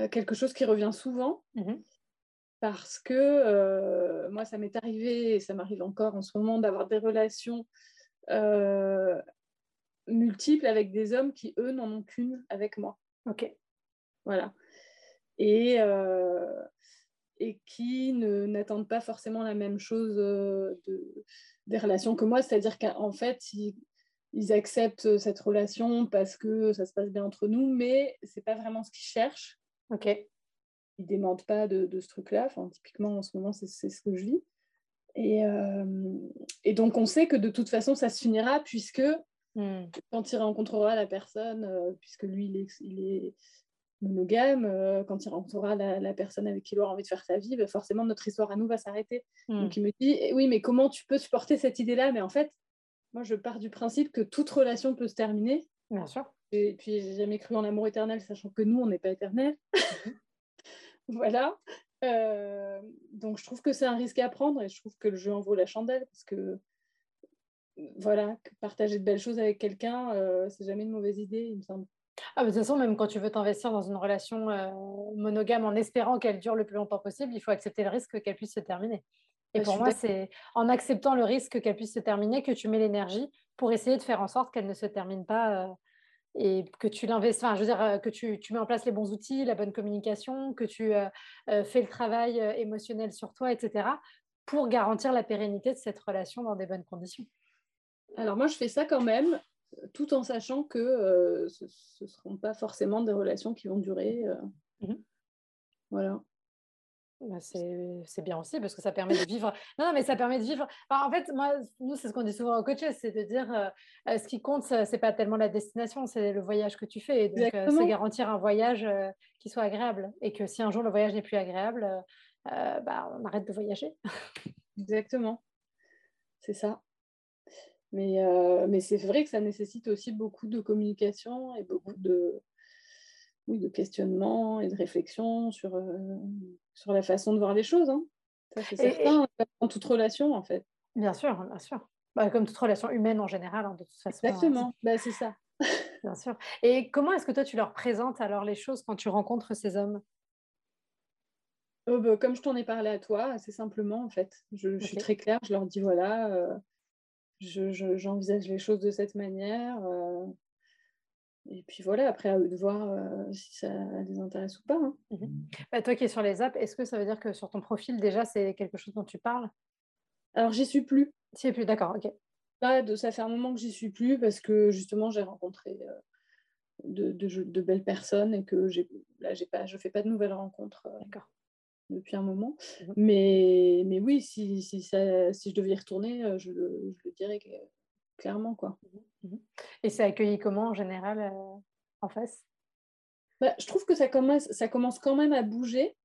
quelque chose qui revient souvent. Mmh parce que moi, ça m'est arrivé, et ça m'arrive encore en ce moment, d'avoir des relations multiples avec des hommes qui, eux, n'en ont qu'une avec moi. Ok. Voilà. Et, et qui n'attendent pas forcément la même chose euh, de, des relations que moi. C'est-à-dire qu'en fait, ils, ils, acceptent cette relation parce que ça se passe bien entre nous, mais c'est pas vraiment ce qu'ils cherchent. Ok. Ils ne démentent pas de, de ce truc-là. Enfin, typiquement, en ce moment, c'est ce que je vis. Et, euh, et, donc, on sait que de toute façon, ça se finira puisque hmm. quand il rencontrera la personne, euh, puisque lui, il est, il est monogame, euh, quand il rencontrera la, personne avec qui il aura envie de faire sa vie, bah, forcément notre histoire à nous va s'arrêter. Donc il me dit, eh oui, mais comment tu peux supporter cette idée-là? Mais en fait, moi je pars du principe que toute relation peut se terminer. Bien sûr. Et, puis j'ai jamais cru en l'amour éternel, sachant que nous, on n'est pas éternel. Mhm. voilà. Euh, donc je trouve que c'est un risque à prendre et je trouve que le jeu en vaut la chandelle parce que voilà, partager de belles choses avec quelqu'un, euh, c'est jamais une mauvaise idée, il me semble. Ah, de toute façon, même quand tu veux t'investir dans une relation euh, monogame en espérant qu'elle dure le plus longtemps possible, il faut accepter le risque qu'elle puisse se terminer. Et pour moi, c'est en acceptant le risque qu'elle puisse se terminer que tu mets l'énergie pour essayer de faire en sorte qu'elle ne se termine pas euh, et que tu l'investis, enfin, je veux dire, que tu, tu, mets en place les bons outils, la bonne communication, que tu fais le travail émotionnel sur toi, etc., pour garantir la pérennité de cette relation dans des bonnes conditions. Alors moi, je fais ça quand même tout en sachant que euh, ce ne seront pas forcément des relations qui vont durer. Euh. Mhm. Voilà. Bah, c'est bien aussi parce que ça permet de vivre. Non, non mais ça permet de vivre. en fait, moi, nous, c'est ce qu'on dit souvent aux coachs, c'est de dire euh, ce qui compte, c'est pas tellement la destination, c'est le voyage que tu fais. donc, c'est garantir un voyage qui soit agréable. Et que si un jour le voyage n'est plus agréable, bah, on arrête de voyager. Exactement. C'est ça. Mais, euh, mais c'est vrai que ça nécessite aussi beaucoup de communication et beaucoup de, oui, de questionnement et de réflexion sur, euh, sur la façon de voir les choses. Hein. Ça, c'est certain, dans toute relation, en fait. Bien sûr, bien sûr. Bah, comme toute relation humaine en général, hein, de toute façon. Hein. Exactement, bah, c'est ça. bien sûr. Et comment est-ce que toi, tu leur présentes alors les choses quand tu rencontres ces hommes? Oh, bah, Comme je t'en ai parlé à toi, assez simplement, en fait. Je, je suis très claire, je leur dis, voilà... Euh, j'envisage je, les choses de cette manière. Euh, et puis voilà, après à eux de voir si ça les intéresse ou pas. Hein. Mmh bah, toi qui es sur les apps, est-ce que ça veut dire que sur ton profil déjà c'est quelque chose dont tu parles? Alors j'y suis plus. J'y es plus, d'accord, ok. De, ça fait un moment que j'y suis plus parce que justement j'ai rencontré de, de, belles personnes et que j'ai là j'ai pas je fais pas de nouvelles rencontres depuis un moment. Mmh mais, mais oui, si, si, ça, si je devais y retourner, je, je le dirais clairement. Quoi. Mmh mmh Et c'est accueilli comment en général euh, en face? Bah, Je trouve que ça commence, ça commence quand même à bouger.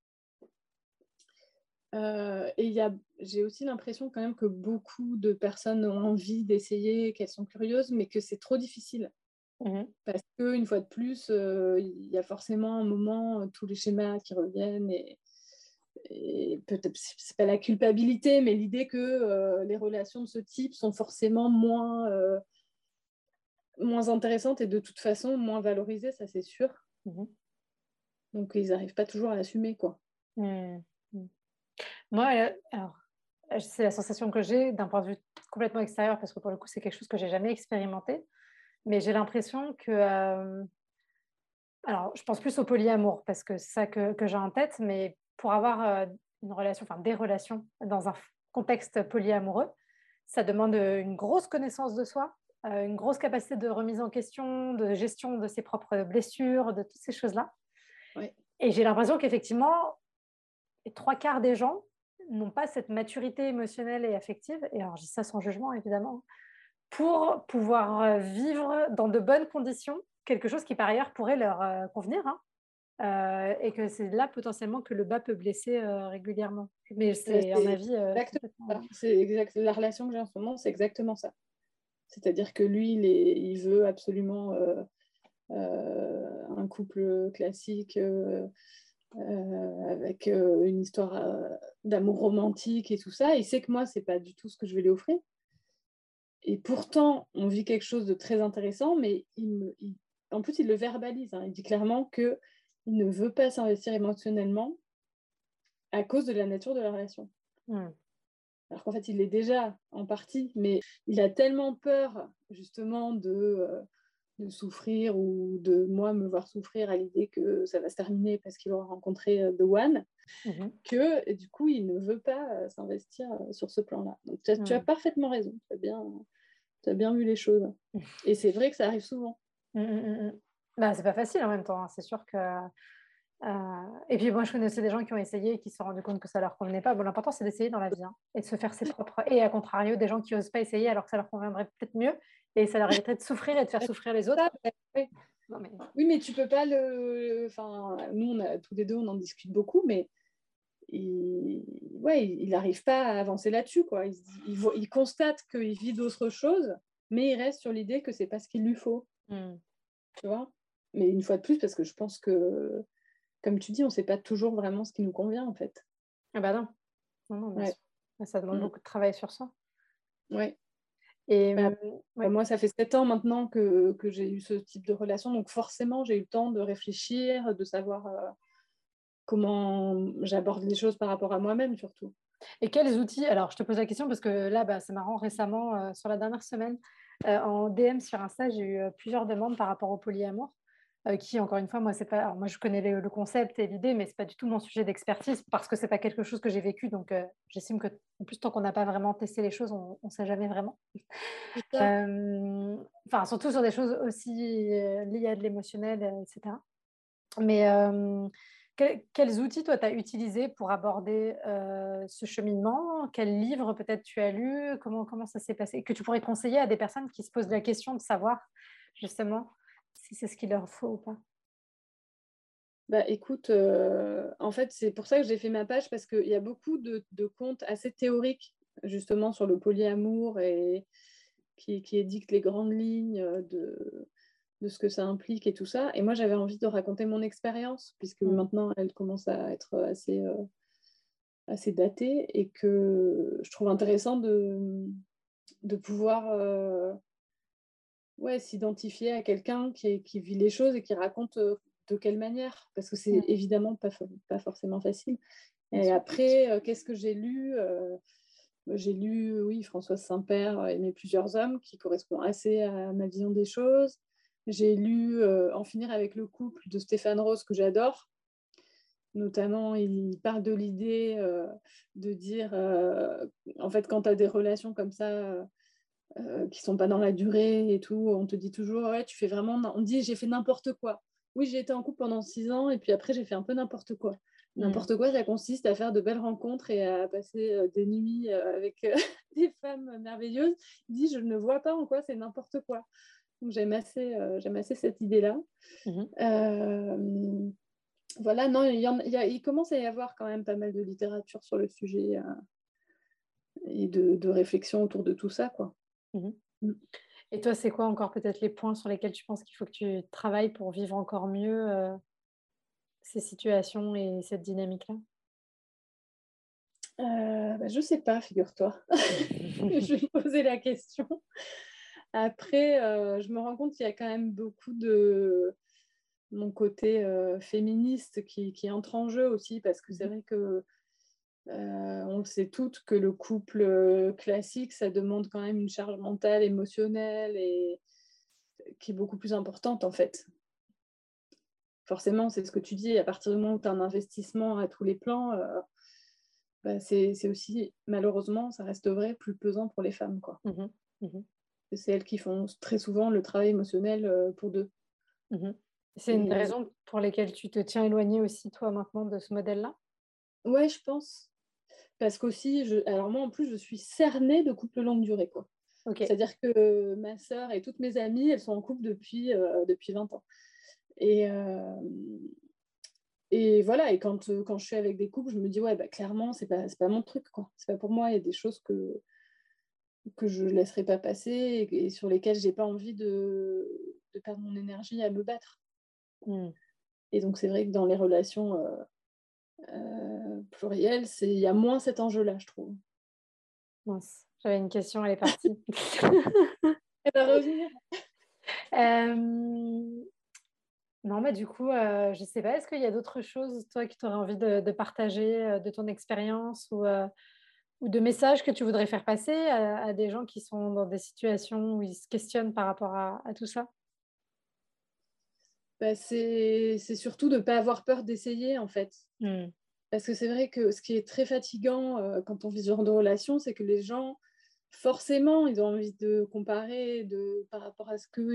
Euh, et j'ai aussi l'impression quand même que beaucoup de personnes ont envie d'essayer, qu'elles sont curieuses, mais que c'est trop difficile. Mmh Parce qu'une fois de plus, euh, il y a forcément un moment, tous les schémas qui reviennent et peut-être c'est pas la culpabilité, mais l'idée que euh, les relations de ce type sont forcément moins, euh, moins intéressantes et de toute façon moins valorisées, ça c'est sûr. Mhm. Donc ils n'arrivent pas toujours à l'assumer, quoi. Mmh. Mmh. Moi, euh, alors, c'est la sensation que j'ai d'un point de vue complètement extérieur, parce que pour le coup, c'est quelque chose que j'ai jamais expérimenté. Mais j'ai l'impression que alors, je pense plus au polyamour parce que c'est ça que, que j'ai en tête, mais pour avoir euh, une relation, enfin des relations dans un contexte polyamoureux, ça demande euh, une grosse connaissance de soi, euh, une grosse capacité de remise en question, de gestion de ses propres blessures, de toutes ces choses-là. Et j'ai l'impression qu'effectivement, les trois quarts des gens n'ont pas cette maturité émotionnelle et affective, et alors je dis ça sans jugement évidemment, pour pouvoir vivre dans de bonnes conditions quelque chose qui par ailleurs pourrait leur convenir. Hein. Euh, et que c'est là potentiellement que le bas peut blesser euh, régulièrement. Mais c'est un avis. Euh, c'est exact. La relation que j'ai en ce moment, c'est exactement ça. C'est-à-dire que lui, il, il veut absolument un couple classique avec une histoire d'amour romantique et tout ça. Il sait que moi, c'est pas du tout ce que je vais lui offrir. Et pourtant, on vit quelque chose de très intéressant, mais il en plus, il le verbalise. Hein. Il dit clairement que il ne veut pas s'investir émotionnellement à cause de la nature de la relation. Hmm. Alors qu'en fait, il est déjà en partie, mais il a tellement peur justement de, euh, de souffrir ou de moi me voir souffrir à l'idée que ça va se terminer parce qu'il aura rencontré euh, The One, mhm. que du coup, il ne veut pas euh, s'investir sur ce plan-là. Donc, tu as, tu as, hmm. parfaitement raison, tu as, bien, tu as bien vu les choses. Et c'est vrai que ça arrive souvent. Bah, c'est pas facile en même temps, hein. c'est sûr que. Euh, et puis moi, je connaissais des gens qui ont essayé et qui se sont rendus compte que ça leur convenait pas. Bon, l'important, c'est d'essayer dans la vie hein, et de se faire ses propres. Et à contrario, des gens qui n'osent pas essayer alors que ça leur conviendrait peut-être mieux et ça leur éviterait de souffrir et de faire souffrir les autres. Oui, mais... oui, mais tu peux pas le. Enfin, nous, on a, tous les deux, on en discute beaucoup, mais il ouais, il n'arrive pas à avancer là-dessus. Quoi. Il, il, constate qu'il vit d'autres choses, mais il reste sur l'idée que c'est pas ce qu'il lui faut. Mmh. Tu vois? Mais une fois de plus, parce que je pense que, comme tu dis, on ne sait pas toujours vraiment ce qui nous convient, en fait. Ah bah non. non, non Ça demande mm. beaucoup de travail sur ça. Oui. Et bah, bah, moi, ça fait sept ans maintenant que, que j'ai eu ce type de relation, donc forcément, j'ai eu le temps de réfléchir, de savoir euh, comment j'aborde les choses par rapport à moi-même, surtout. Et quels outils Alors, je te pose la question parce que là, bah, c'est marrant, récemment, euh, sur la dernière semaine, euh, en DM sur Insta, j'ai eu plusieurs demandes par rapport au polyamour. Euh, qui, encore une fois, moi, c'est pas. moi, je connais le, concept et l'idée, mais c'est pas du tout mon sujet d'expertise parce que c'est pas quelque chose que j'ai vécu. Donc, euh, j'estime que, en plus, tant qu'on n'a pas vraiment testé les choses, on ne sait jamais vraiment. Euh, enfin, surtout sur des choses aussi liées à de l'émotionnel, etc. Mais quels outils, toi, tu as utilisé pour aborder ce cheminement? Quels livres, peut-être, tu as lu? Comment, comment ça s'est passé? Que tu pourrais conseiller à des personnes qui se posent la question de savoir, justement, si c'est ce qu'il leur faut ou pas bah, écoute, euh, en fait, c'est pour ça que j'ai fait ma page parce qu'il y a beaucoup de, de, comptes assez théoriques, justement, sur le polyamour et qui, qui édictent les grandes lignes de, de, ce que ça implique et tout ça. Et moi, j'avais envie de raconter mon expérience, puisque mmh. maintenant, elle commence à être assez, euh, assez datée et que je trouve intéressant de, de pouvoir. Euh, ouais, s'identifier à quelqu'un qui, qui, vit les choses et qui raconte euh, de quelle manière, parce que c'est évidemment pas, pas forcément facile. Et après, euh, qu'est-ce que j'ai lu euh, J'ai lu, oui, Françoise Saint-Père, Aimer plusieurs hommes, qui correspond assez à ma vision des choses. J'ai lu En finir avec le couple de Stéphane Rose, que j'adore. Notamment, il parle de l'idée de dire, en fait, quand tu as des relations comme ça, qui sont pas dans la durée et tout, on te dit toujours, ouais, tu fais vraiment, on dit, j'ai fait n'importe quoi. Oui, j'ai été en couple pendant six ans et puis après, j'ai fait un peu n'importe quoi. Mmh. N'importe quoi, ça consiste à faire de belles rencontres et à passer des nuits avec des femmes merveilleuses. Il dit, je ne vois pas en quoi c'est n'importe quoi. Donc j'aime assez, j'aime assez cette idée-là. Mmh voilà, non, il, il, commence à y avoir quand même pas mal de littérature sur le sujet et de, de, réflexion autour de tout ça, quoi. Mmh et toi, c'est quoi encore peut-être les points sur lesquels tu penses qu'il faut que tu travailles pour vivre encore mieux ces situations et cette dynamique-là? Euh, bah, Je ne sais pas, figure-toi. je vais poser la question. Après, euh, je me rends compte qu'il y a quand même beaucoup de mon côté euh, féministe qui, qui, entre en jeu aussi, parce que c'est mmh vrai que euh, on le sait toutes que le couple euh, classique, ça demande quand même une charge mentale, émotionnelle et qui est beaucoup plus importante en fait. Forcément, c'est ce que tu dis, à partir du moment où tu as un investissement à tous les plans, euh, bah, c'est aussi, malheureusement, ça reste vrai, plus pesant pour les femmes. quoi. Mmh mmh c'est elles qui font très souvent le travail émotionnel pour deux. Mmh c'est une des raisons pour lesquelles tu te tiens éloignée aussi, toi, maintenant, de ce modèle-là? Ouais, je pense. Parce qu'aussi, je... alors moi en plus, je suis cernée de couple longue durée. quoi. C'est-à-dire que ma sœur et toutes mes amies, elles sont en couple depuis, euh, depuis 20 ans. Et, euh, et voilà, et quand, euh, quand je suis avec des couples, je me dis, ouais, bah, clairement, c'est pas, pas mon truc. quoi. C'est pas pour moi. Il y a des choses que, que je ne laisserai pas passer et, sur lesquelles j'ai pas envie de, de, perdre mon énergie à me battre. Mmh. Et donc, c'est vrai que dans les relations euh, pluriel, il y a moins cet enjeu-là, je trouve. J'avais une question, elle est partie. elle va revenir. Euh, non, mais du coup, euh, je ne sais pas, est-ce qu'il y a d'autres choses, toi, que tu aurais envie de, partager de ton expérience ou, ou de messages que tu voudrais faire passer à, des gens qui sont dans des situations où ils se questionnent par rapport à, tout ça? Bah, c'est surtout de ne pas avoir peur d'essayer, en fait. Mmh. Parce que c'est vrai que ce qui est très fatigant euh, quand on vit ce genre de relation, c'est que les gens, forcément, ils ont envie de comparer de, par rapport à, ce que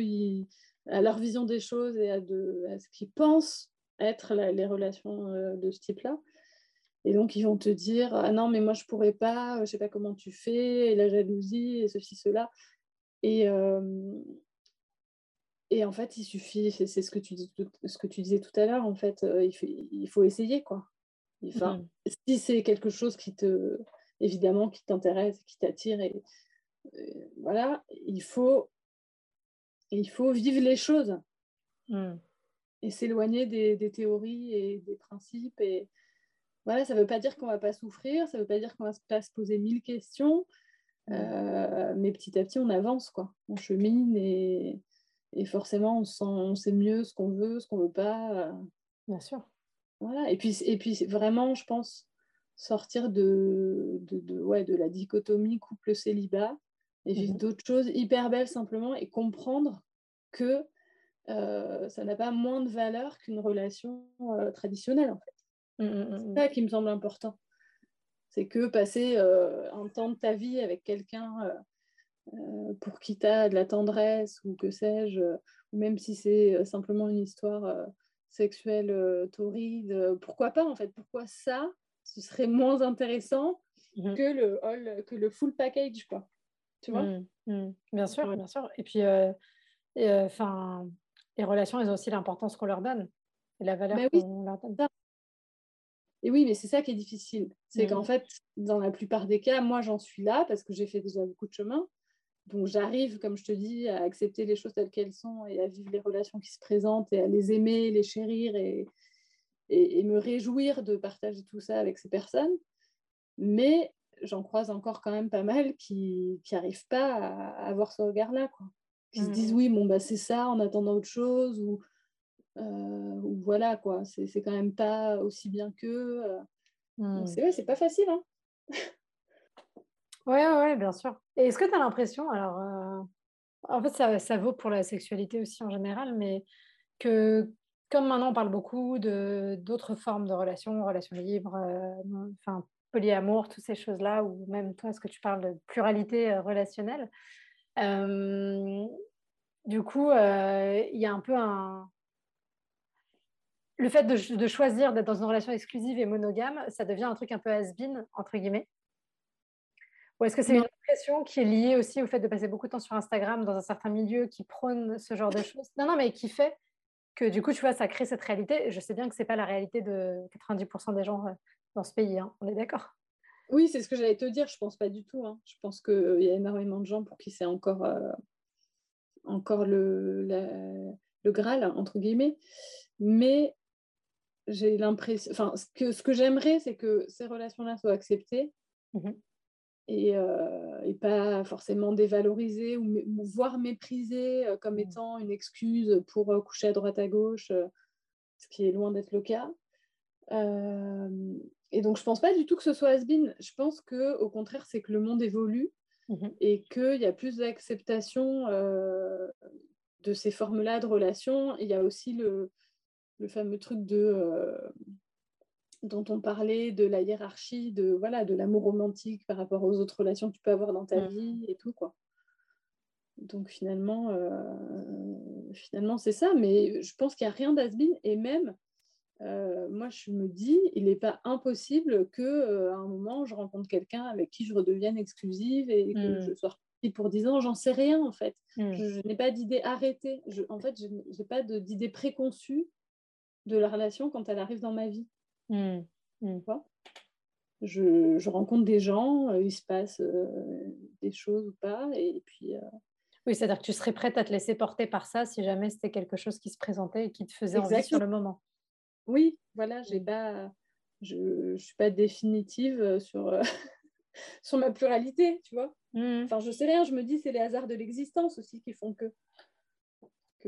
à leur vision des choses et à, de, à ce qu'ils pensent être les relations euh, de ce type-là. Et donc, ils vont te dire Ah non, mais moi, je pourrais pas, je sais pas comment tu fais, et la jalousie, et ceci, cela. Et, euh, et en fait, il suffit, c'est ce, que tu dis, ce que tu disais tout à l'heure, en fait, il, faut, il faut essayer, quoi. Enfin, mmh. Si c'est quelque chose qui te, évidemment, qui t'intéresse, qui t'attire, et, voilà, il faut, il faut vivre les choses mmh. et s'éloigner des, des, théories et des principes. Et voilà, ça ne veut pas dire qu'on ne va pas souffrir, ça ne veut pas dire qu'on va pas se poser mille questions, mmh. euh, mais petit à petit, on avance, quoi. On chemine et, et forcément, on, sent, on sait mieux ce qu'on veut, ce qu'on ne veut pas. Bien sûr. Voilà. Et puis, et puis vraiment, je pense, sortir de, de, ouais, de la dichotomie couple-célibat et vivre mmh d'autres choses hyper belles simplement et comprendre que euh, ça n'a pas moins de valeur qu'une relation euh, traditionnelle en fait. Mmh, mmh, c'est ça qui me semble important. C'est que passer euh, un temps de ta vie avec quelqu'un pour qui tu as de la tendresse ou que sais-je, ou même si c'est simplement une histoire sexuelle euh, torride, euh, pourquoi pas en fait Pourquoi ça, ce serait moins intéressant mmh que le que le full package quoi Tu vois? Mmh, mmh. Bien sûr, bien sûr. Et puis, euh, les relations, elles ont aussi l'importance qu'on leur donne et la valeur qu'on leur donne. Et oui, mais c'est ça qui est difficile. C'est qu'en fait, dans la plupart des cas, moi, j'en suis là parce que j'ai fait déjà beaucoup de chemin. Donc j'arrive, comme je te dis, à accepter les choses telles qu'elles sont et à vivre les relations qui se présentent et à les aimer, les chérir et, et, me réjouir de partager tout ça avec ces personnes. Mais j'en croise encore quand même pas mal qui n'arrivent pas à, avoir ce regard-là, quoi. Qui se disent mmh. oui, bon bah c'est ça en attendant autre chose ou, euh, ou voilà quoi. C'est quand même pas aussi bien qu'eux. Euh. Mmh. C'est c'est pas facile. Hein Oui, ouais, bien sûr. Et est-ce que tu as l'impression, alors, euh, En fait, ça, ça, vaut pour la sexualité aussi en général, mais que comme maintenant on parle beaucoup de d'autres formes de relations, relations libres, euh, enfin polyamour, toutes ces choses-là, ou même toi, ce que tu parles de pluralité euh, relationnelle. Du coup, il y a un peu un, le fait de, choisir d'être dans une relation exclusive et monogame, ça devient un truc un peu has-been, entre guillemets Ou est-ce que c'est une pression qui est liée aussi au fait de passer beaucoup de temps sur Instagram dans un certain milieu qui prône ce genre de choses? Non, non, mais qui fait que du coup, tu vois, ça crée cette réalité. Je sais bien que ce n'est pas la réalité de 90% des gens euh, dans ce pays, hein. on est d'accord? Oui, c'est ce que j'allais te dire, je pense pas du tout. Hein. Je pense qu'il y a énormément de gens pour qui c'est encore, euh, encore le, le Graal, entre guillemets. Mais j'ai l'impression, enfin, ce que, ce que j'aimerais, c'est que ces relations-là soient acceptées mmh et, euh, et, pas forcément dévalorisées ou, voire méprisées euh, comme mmh. étant une excuse pour euh, coucher à droite à gauche, ce qui est loin d'être le cas. et donc, je pense pas du tout que ce soit has Je pense que, au contraire, c'est que le monde évolue mmh et qu'il y a plus d'acceptation de ces formes-là de relations. Il y a aussi le, le fameux truc de dont on parlait de la hiérarchie, de voilà, de l'amour romantique par rapport aux autres relations que tu peux avoir dans ta mm. vie et tout quoi. Donc finalement, euh, finalement c'est ça, mais je pense qu'il n'y a rien d'asbin et même euh, moi je me dis, il n'est pas impossible que à un moment je rencontre quelqu'un avec qui je redevienne exclusive et que mm. je sois pour 10 ans, j'en sais rien en fait. Mm. Je, n'ai pas d'idée arrêtée. Je, en fait, je n'ai pas d'idée préconçue de la relation quand elle arrive dans ma vie. Mmh. Mmh. Je, je, rencontre des gens, euh, il se passe euh, des choses ou pas, et puis. Euh, oui, c'est-à-dire que tu serais prête à te laisser porter par ça si jamais c'était quelque chose qui se présentait et qui te faisait envie sur le moment. Oui, voilà, j'ai mmh. pas, je ne suis pas définitive sur, sur ma pluralité, tu vois. Enfin, je sais rien, je me dis c'est les hasards de l'existence aussi qui font que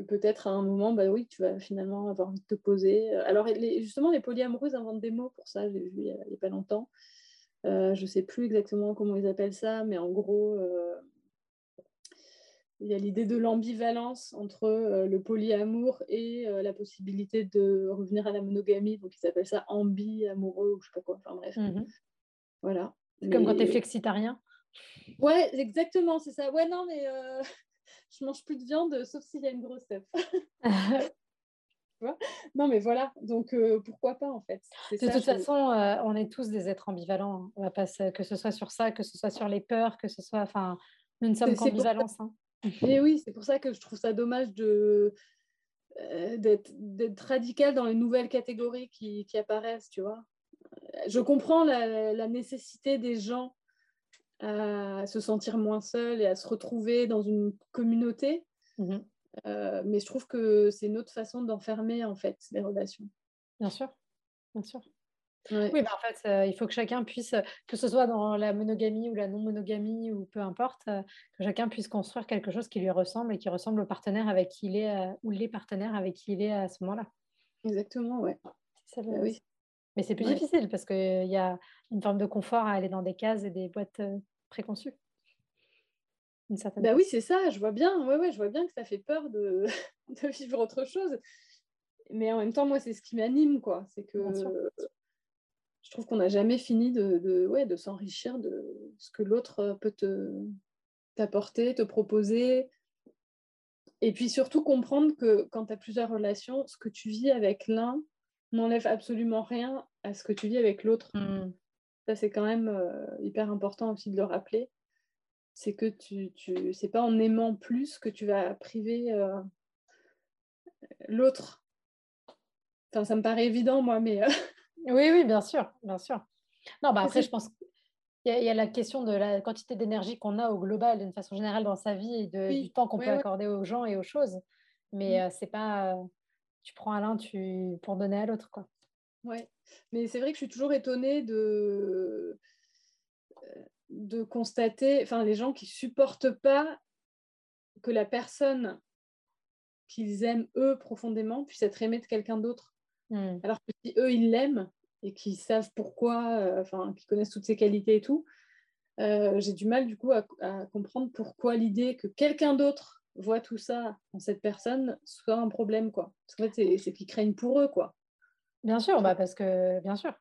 peut-être à un moment, bah oui, tu vas finalement avoir envie de te poser. Alors justement, les polyamoureuses inventent des mots pour ça, j'ai vu il n'y a, pas longtemps. Euh, je ne sais plus exactement comment ils appellent ça, mais en gros, euh, il y a l'idée de l'ambivalence entre euh, le polyamour et la possibilité de revenir à la monogamie. Donc ils appellent ça ambi-amoureux ou je sais pas quoi. Enfin bref. Mmh voilà. Comme quand tu es flexitarien. Ouais, exactement, c'est ça. Ouais, non, mais je mange plus de viande, sauf s'il y a une grosse œuf. non, mais voilà, donc euh, pourquoi pas en fait? De toute façon, euh, on est tous des êtres ambivalents. Hein. On va pas que ce soit sur ça, que ce soit sur les peurs, que ce soit. Enfin, nous ne sommes qu'ambivalents. Hein. Et oui, c'est pour ça que je trouve ça dommage de euh, d'être radical dans les nouvelles catégories qui, qui, apparaissent, tu vois? Je comprends la, la nécessité des gens à se sentir moins seul et à se retrouver dans une communauté. Mmh euh, mais je trouve que c'est une autre façon d'enfermer en fait les relations. Bien sûr, bien sûr. Oui, bah en fait, euh, il faut que chacun puisse, que ce soit dans la monogamie ou la non-monogamie ou peu importe, euh, que chacun puisse construire quelque chose qui lui ressemble et qui ressemble au partenaire avec qui il est ou les partenaires avec qui il est à ce moment-là. Exactement, ouais. Ça, bah oui. Mais c'est plus difficile parce qu'il y a une forme de confort à aller dans des cases et des boîtes préconçues. Bah oui, c'est ça, je vois bien, ouais, ouais, je vois bien que ça fait peur de, de vivre autre chose. Mais en même temps, moi, c'est ce qui m'anime, quoi. C'est que je trouve qu'on n'a jamais fini de, de, ouais, de s'enrichir de ce que l'autre peut te, t'apporter, te proposer. Et puis surtout comprendre que quand tu as plusieurs relations, ce que tu vis avec l'un, n'enlève absolument rien à ce que tu vis avec l'autre. Hmm. Ça, c'est quand même euh, hyper important aussi de le rappeler. C'est que tu, tu c'est pas en aimant plus que tu vas priver euh, l'autre. Enfin, ça me paraît évident, moi, mais. Euh, oui, oui, bien sûr, bien sûr. Non, bah après, je pense qu'il y, a la question de la quantité d'énergie qu'on a au global, d'une façon générale, dans sa vie et de, du temps qu'on peut accorder aux gens et aux choses. Mais mm. c'est pas tu prends à l'un tu... pour donner à l'autre. quoi. Ouais, mais c'est vrai que je suis toujours étonnée de, euh, de constater, enfin, les gens qui supportent pas que la personne qu'ils aiment eux profondément puisse être aimée de quelqu'un d'autre. Hmm. Alors que si eux ils l'aiment et qu'ils savent pourquoi, euh, enfin, qu'ils connaissent toutes ses qualités et tout, euh, j'ai du mal du coup à, à comprendre pourquoi l'idée que quelqu'un d'autre voient tout ça en cette personne soit un problème, quoi. Parce qu'en fait, c'est qu'ils craignent pour eux, quoi. Bien sûr, bah parce que, bien sûr.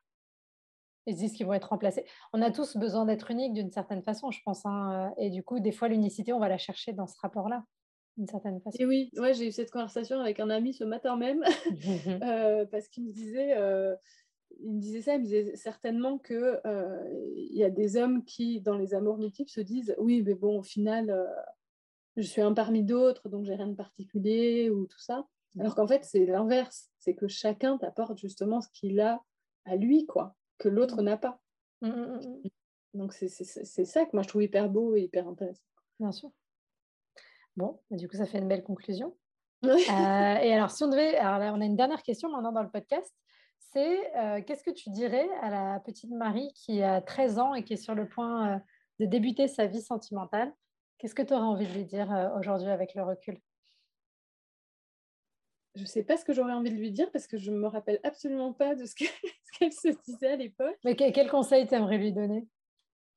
Ils se disent qu'ils vont être remplacés. On a tous besoin d'être unique d'une certaine façon, je pense. Hein, et du coup, des fois, l'unicité, on va la chercher dans ce rapport-là, d'une certaine façon. Et oui, ouais, j'ai eu cette conversation avec un ami ce matin même, euh, parce qu'il me disait, euh, il me disait ça, il me disait certainement que euh, il y a des hommes qui, dans les amours multiples, se disent, oui, mais bon, au final, je suis un parmi d'autres, donc j'ai rien de particulier ou tout ça. Alors qu'en fait, c'est l'inverse, c'est que chacun t'apporte justement ce qu'il a à lui, quoi que l'autre n'a pas. Mmh, mmh, mmh, Donc c'est ça que moi je trouve hyper beau et hyper intéressant. Bien sûr. Bon, bah, du coup ça fait une belle conclusion. Euh, et alors si on devait, alors là on a une dernière question maintenant dans le podcast, c'est euh, qu'est-ce que tu dirais à la petite Marie qui a 13 ans et qui est sur le point euh, de débuter sa vie sentimentale? Qu'est-ce que tu aurais envie de lui dire aujourd'hui avec le recul? Je ne sais pas ce que j'aurais envie de lui dire parce que je ne me rappelle absolument pas de ce qu'elle se disait à l'époque. Mais quel conseil t'aimerais lui donner?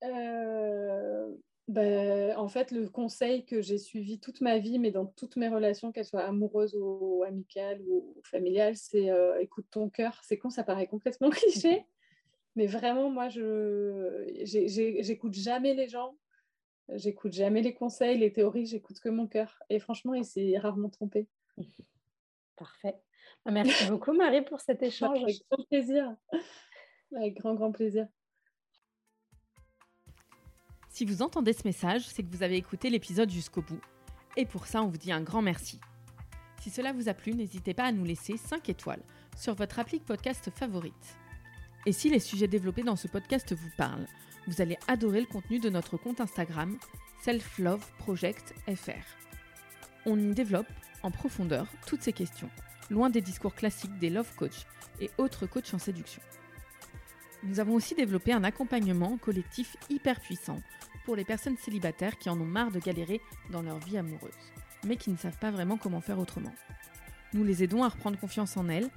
Euh, ben, En fait, le conseil que j'ai suivi toute ma vie, mais dans toutes mes relations, qu'elles soient amoureuses ou amicales ou familiales, c'est euh, écoute ton cœur. C'est con, ça paraît complètement cliché, mais vraiment, moi, je j'écoute jamais les gens. J'écoute jamais les conseils, les théories, j'écoute que mon cœur. Et franchement, il s'est rarement trompé. Parfait. Bah, merci beaucoup, Marie, pour cet échange. Avec grand plaisir. Avec grand, grand plaisir. Si vous entendez ce message, c'est que vous avez écouté l'épisode jusqu'au bout. Et pour ça, on vous dit un grand merci. Si cela vous a plu, n'hésitez pas à nous laisser 5 étoiles sur votre appli podcast favorite. Et si les sujets développés dans ce podcast vous parlent, vous allez adorer le contenu de notre compte Instagram Self Love Project FR. On y développe en profondeur toutes ces questions, loin des discours classiques des love coach et autres coachs en séduction. Nous avons aussi développé un accompagnement collectif hyper puissant pour les personnes célibataires qui en ont marre de galérer dans leur vie amoureuse, mais qui ne savent pas vraiment comment faire autrement. Nous les aidons à reprendre confiance en elles,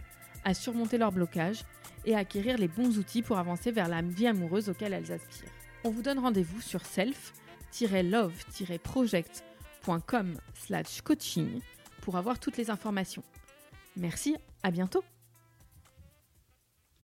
à surmonter leurs blocages et acquérir les bons outils pour avancer vers la vie amoureuse auquel elles aspirent. On vous donne rendez-vous sur self-love-project.com slash coaching pour avoir toutes les informations. Merci, à bientôt